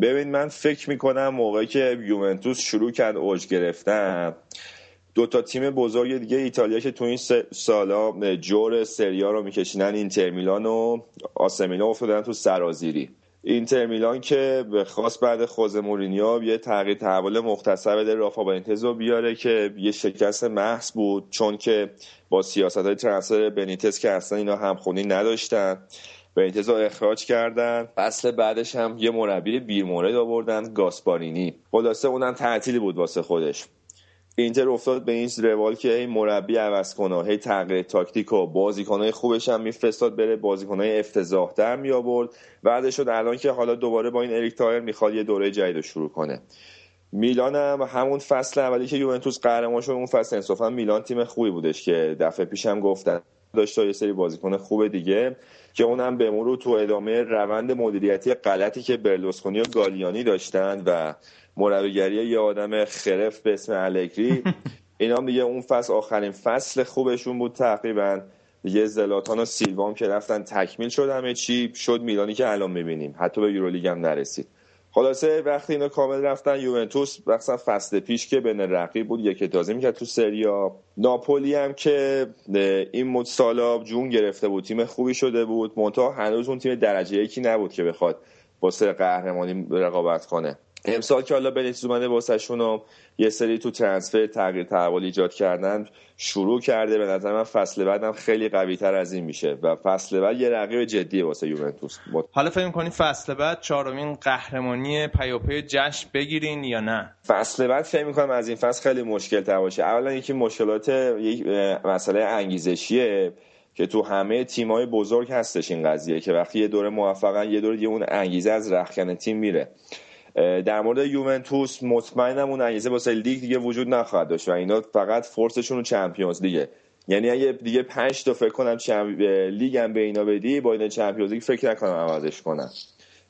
ببین من فکر می‌کنم موقعی که یوونتوس شروع کرد اوج گرفتن دو تا تیم بزرگ دیگه ایتالیا که تو این سالا جور سریا رو میکشیدن اینتر میلان و آسمینا افتادن تو سرازیری. اینتر میلان که خواست بعد خوز مورینیو یه تغییر تحول مختصر بده رافا بنیتز رو بیاره که یه شکست محض بود چون که با سیاست های ترنسفر بنیتز که اصلا اینا همخونی نداشتن بنیتز رو اخراج کردن. فصل بعدش هم یه مربی بیرمورد آوردن گاسپارینی. خلاصه اونم تعطیلی بود واسه خودش. اینتر افتاد به این روال که این مربی عوض کنه هی تغییر تاکتیک و بازیکنهای خوبش هم میفرستاد بره بازیکنهای افتضاح در می آورد شد الان که حالا دوباره با این اریک توهیر می‌خواد یه دوره جدید رو شروع کنه. میلان هم همون فصل اولی که یوونتوس قهرمان شد اون فصل انصافا میلان تیم خوبی بودش که دفعه پیشم گفتم داشته یه سری بازیکن خوب دیگه که اونم به مرور تو ادامه روند مدیریتی غلطی که برلوسکونی و گالیانی داشتن و مربیگری یه آدم خرف به اسم الگری. اینا هم دیگه اون فصل آخرین فصل خوبشون بود تقریبا. دیگه زلاتان و سیلوام که رفتن تکمیل شد همه چی شد میلانی که الان می‌بینیم. حتی به یورولیگ هم نرسید. خلاصه وقتی اینا کامل رفتن یوونتوس مثلا فصل پیش که بین رقیب بود یک تازه می‌کرد تو سریا ناپولی هم که این مد سالا جون گرفته بود تیم خوبی شده بود. منتها هنوز اون تیم درجه یکی نبود که بخواد واسه قهرمانی رقابت کنه. امسال که حالا بنیتز اومده واسهشون یه سری تو ترنسفر تغییر تحول ایجاد کردن شروع کرده. به نظر من فصل بعدم خیلی قوی تر از این میشه و فصل بعد یه رقیب جدیه واسه یوونتوس. حالا فکر می‌کنی فصل بعد چهارمین قهرمانی پیاپی جشن بگیرین یا نه؟ فصل بعد فکر می‌کنم از این فصل خیلی مشکل تر باشه. اولا یکی مشکلات یک مسئله انگیزشیه که تو همه تیم‌های بزرگ هستش این قضیه که وقتی یه دوره موفقن یه دوره دیگه اون انگیزه از رخکن تیم میره. در مورد یوونتوس مطمئنم اون انگیزه واسه لیگ دیگه وجود نخواهد داشت و اینا فقط فرصشون چمپیونز لیگه. یعنی اگه دیگه پنج تا فکر کنم چم... لیگ هم به اینا بدی با این چمپیونز لیگ فکر نکنم عوضش کنم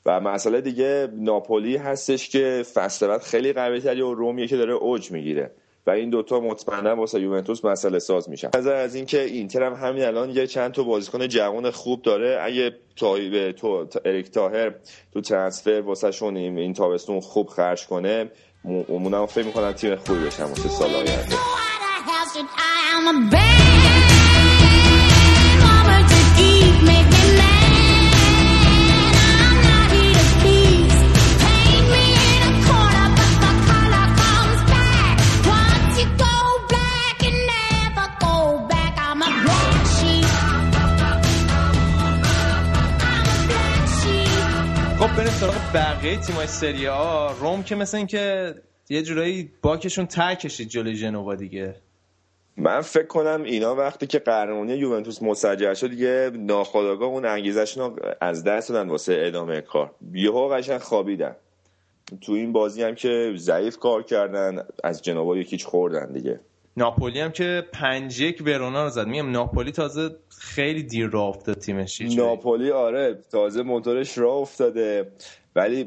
و مسئله دیگه ناپولی هستش که فصل خیلی قوی تری و رومیه که داره اوج می‌گیره. و این دوتا مطمئنا واسه یوونتوس مسئله ساز میشن. نظر از اینکه اینتر هم همین الان یه چند تا بازیکن جوان خوب داره. اگه تا تو اریک تاهر تو ترانسفر واسه شون این, این تابستون خوب خرج کنه اونم فکر می‌کنم تیم خوبی بشن واسه سال آینده. خب بریم سراغ بقیه تیمای سری آ. روم که مثل اینکه یه جورایی باکشون ته کشید جلوی جنوا دیگه. من فکر کنم اینا وقتی که قهرمانی یوونتوس مسجل شد دیگه ناخودآگاه اون انگیزشون از دست دادن واسه ادامه کار. یهو قشنگ خوابیدن. تو این بازی هم که ضعیف کار کردن از جنوا یکیچ خوردن دیگه. ناپولی هم که پنج یک ورونا رو زد. میگم ناپولی تازه خیلی دیر راه افتاد تیمش ناپولی آره تازه موتورش راه افتاده. ولی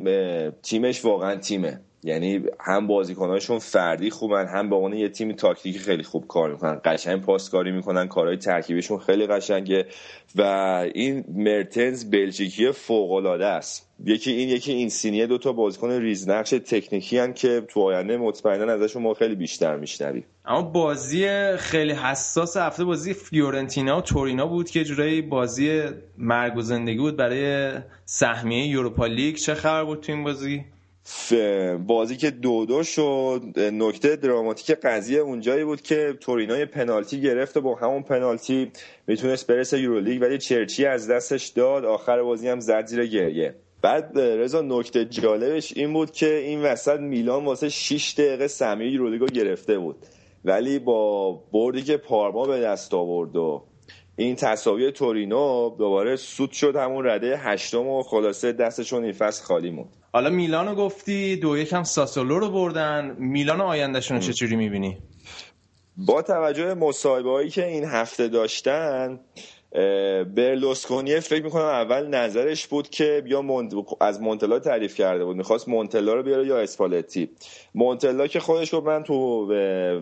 تیمش واقعا تیمه. یعنی هم بازیکناشون فردی خوبن هم به عنوان یه تیم تاکتیکی خیلی خوب کار می‌کنن. قشنگ پاسکاری می‌کنن کارهای ترکیبشون خیلی قشنگه و این مرتنز بلژیکی فوق العاده است. یکی این یکی این سینیه دو تا بازیکن ریزنقش تکنیکی هن که تو آینده مطمئنا ازشون ما خیلی بیشتر میشنویم. اما بازی خیلی حساس هفته بازی فیورنتینا و تورینا بود که جورایی بازی مرگ و زندگی بود برای سهمیه یوروپا لیگ. چه خبر بود تو این بازی؟ بازی که دو دو شد نکته دراماتیک قضیه اونجایی بود که تورینو پنالتی گرفت و با همون پنالتی می‌تونست برسه یورولیگ ولی چرچی از دستش داد. آخر بازی هم زد زیر گریه. بعد رضا نکته جالبش این بود که این وسط میلان واسه 6 دقیقه سهمیه یورولیگو گرفته بود. ولی با بردی که پارما به دست آورد و این تصاوی تورینو دوباره سود شد همون رده هشتم و خلاصه دستشون این فصل خالی موند. حالا میلانو گفتی دو یکم ساسولو رو بردن. میلان آیندهشون رو چجوری می‌بینی؟ با توجه مصاحبه هایی که این هفته داشتن برلوسکونی فکر می‌کنم اول نظرش بود که بیا مونت... از مونتلا تعریف کرده بود. می‌خواست مونتلا رو بیاره یا اسپالتی. مونتلا که خودش گفت من تو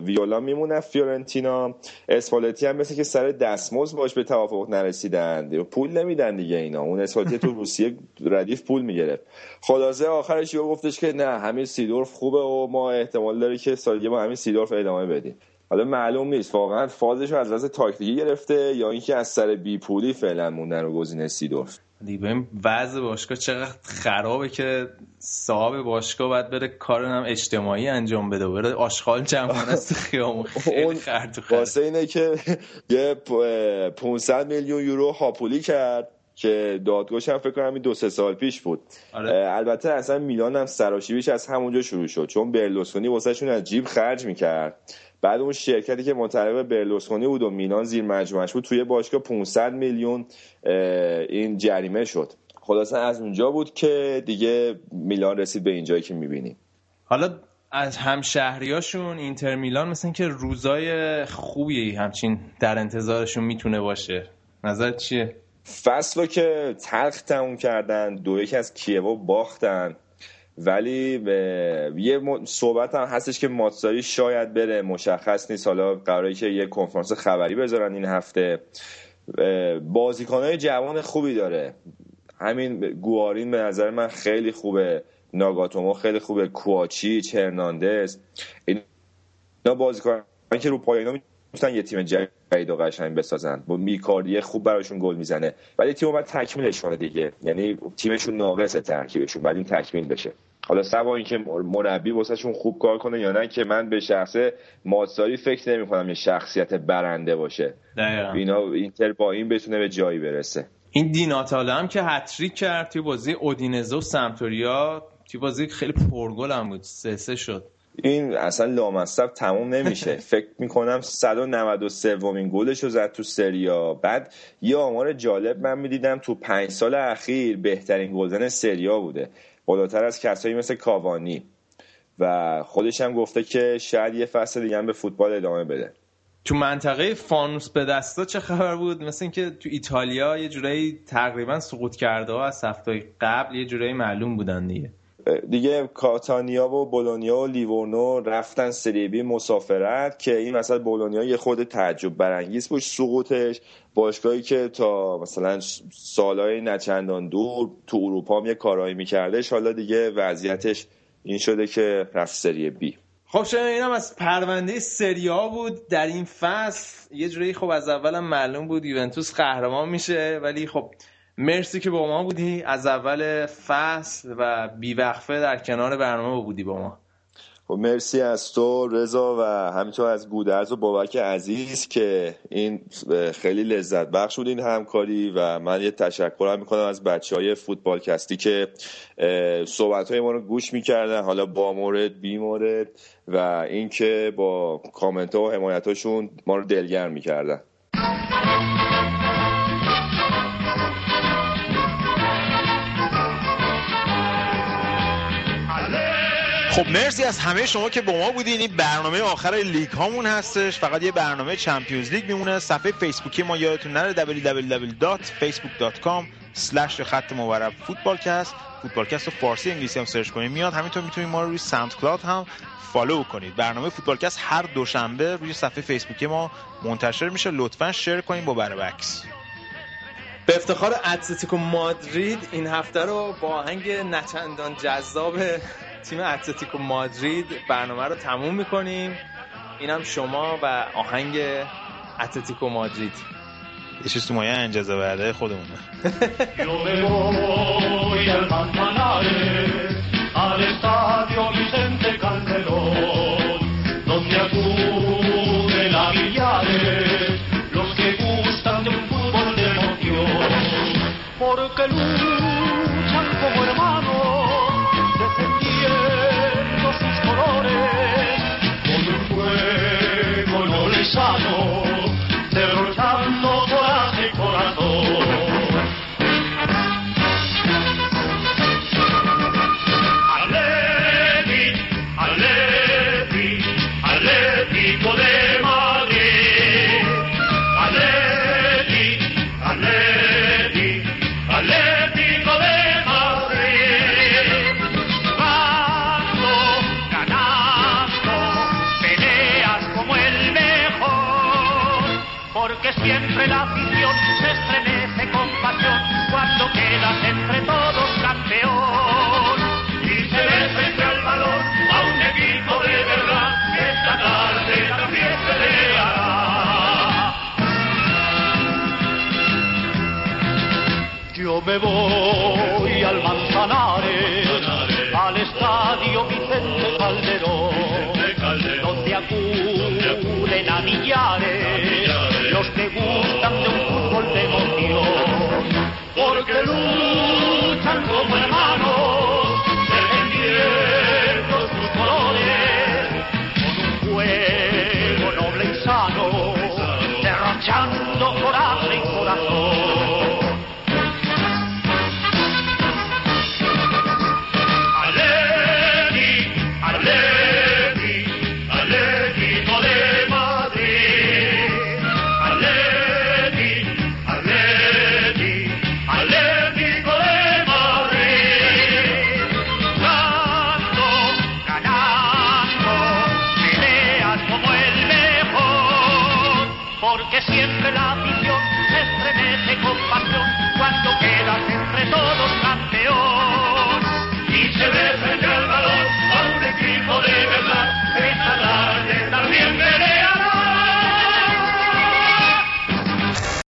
ویولا میمونم فیورنتینا. اسپالتی هم مثل که سر دستمزد باش به توافق نرسیدن. پول نمیدن دیگه اینا. اون اسپالتی تو روسیه ردیف پول می‌گرفت. خلاصه آخرش یه گفتش که نه همین سیدورف خوبه و ما احتمال داره که سال ما همین سیدورف ادامه بدیم. حالا معلوم نیست. واقعا فازش رو از لحاظ تاکتیکی گرفته یا اینکه از سر بی پولی فعلا موندن رو گزینه سیدورف؟ دیگه ببین وضع باشگاه چقدر خرابه که صاحب باشگاه باید بره کار هم اجتماعی انجام بده بره آشغال جمع کنه از خیابون. خیلی خرد واسه اینه که یه 500 میلیون یورو هاپولی کرد که دادگاهش هم فکر کنم این دو سه سال پیش بود. آره. البته اصلا میلان هم سراشیبیش از همونجا شروع شد. چون برلوسکونی واسهشون از جیب خرج می‌کرد. بعد اون شرکتی که متعلق برلوسکونی بود و میلان زیر مجموعش بود توی باشگاه 500 میلیون این جریمه شد. خلاصا از اونجا بود که دیگه میلان رسید به اینجایی که می‌بینیم. حالا از همشهریاشون اینتر میلان مثل که روزای خوبی همچین در انتظارشون می‌تونه باشه. نظر چیه؟ فصل رو که تلخ تموم کردن دو یکی از کیوو باختن. ولی یه صحبت هم هستش که ماتساری شاید بره مشخص نیست. حالا قراره که یه کنفرانس خبری بذارن این هفته. بازیکنهای جوان خوبی داره. همین گوارین به نظر من خیلی خوبه. ناگاتومو خیلی خوبه. کوآچی هرناندز اینا بازیکنان که رو پای اینا می‌تونن یه تیم جدید و قشنگ بسازن. با میکاردی خوب براشون گل می‌زنه. ولی تیم باید تکمیلش کنه دیگه. یعنی تیمشون ناقصه ترکیبشون. بعد این تکمیل بشه. حالا سوا اینکه مربی واسهشون خوب کار کنه یا نه که من به شخصه ماتساری فکر نمی کنم یه شخصیت برنده باشه. دقیقاً. اینا اینتر با این بتونه به جایی برسه. این دیناتاله هم که هتریک کرد توی بازی اودینزه و سمتوریا توی بازی خیلی پرگل هم بود. سه سه شد. این اصلا لامصب تموم نمیشه. فکر می‌کنم 193 ومین گلش رو زد تو سریا بعد یه آمار جالب من می‌دیدم تو پنج سال اخیر بهترین گلزن سریا بوده. بالاتر از کسایی مثل کاوانی. و خودش هم گفته که شاید یه فصل دیگه هم به فوتبال ادامه بده. تو منطقه فانوس به دستا چه خبر بود؟ مثل اینکه تو ایتالیا یه جورایی تقریبا سقوط کرده ها از هفته قبل یه جورایی معلوم بودن دیگه. دیگه کاتانیا و بولونیا و لیورنو رفتن سری بی مسافرت که این مثلا بولونیا یه خود تعجب برانگیز بود. سقوطش باشگاهی که تا مثلا سالهای نچندان دور تو اروپا هم یه کارهایی میکردش حالا دیگه وضعیتش این شده که رفت سری بی. خب شما اینم از پرونده سریا بود. در این فصل یه جوری خب از اولم معلوم بود یوونتوس قهرمان میشه ولی خب مرسی که با ما بودی. از اول فصل و بیوقفه در کنار برنامه بودی با ما. خب مرسی از تو رضا و همینطور از گودرز و بابک عزیز که این خیلی لذت بخش بود این همکاری و من یه تشکر می‌کنم از بچه های فوتبالکستی که صحبت های ما رو گوش می‌کردن. حالا با مورد بی مورد و اینکه با کامنت ها و حمایت هاشون ما رو دلگرم می‌کردن. خب مرسی از همه شما که با ما بودین. این برنامه آخر لیگ هامون هستش. فقط یه برنامه چمپیونز لیگ میمونه. صفحه فیسبوکی ما یادتون نره. www.facebook.com slash خط مورب فوتبالکست فوتبالکست رو فارسی انگلیسی هم search کنید. میاد. همینطور می‌تونید ما رو روی SoundCloud هم follow کنید. برنامه فوتبالکست هر دوشنبه روی صفحه فیسبوکی ما منتشر میشه. لطفا share کنید با بر و بکس به افتخار اتلتیکو مادرید این هفته رو با آهنگ نچندان جذاب تیم اتلتیکو مادرید برنامه رو تموم می‌کنیم. اینم شما و آهنگ اتلتیکو مادرید. یه چیز تو مایه انجازه برده خودمونه. Me voy al Manzanares, al estadio Vicente Calderón, donde acuden a millares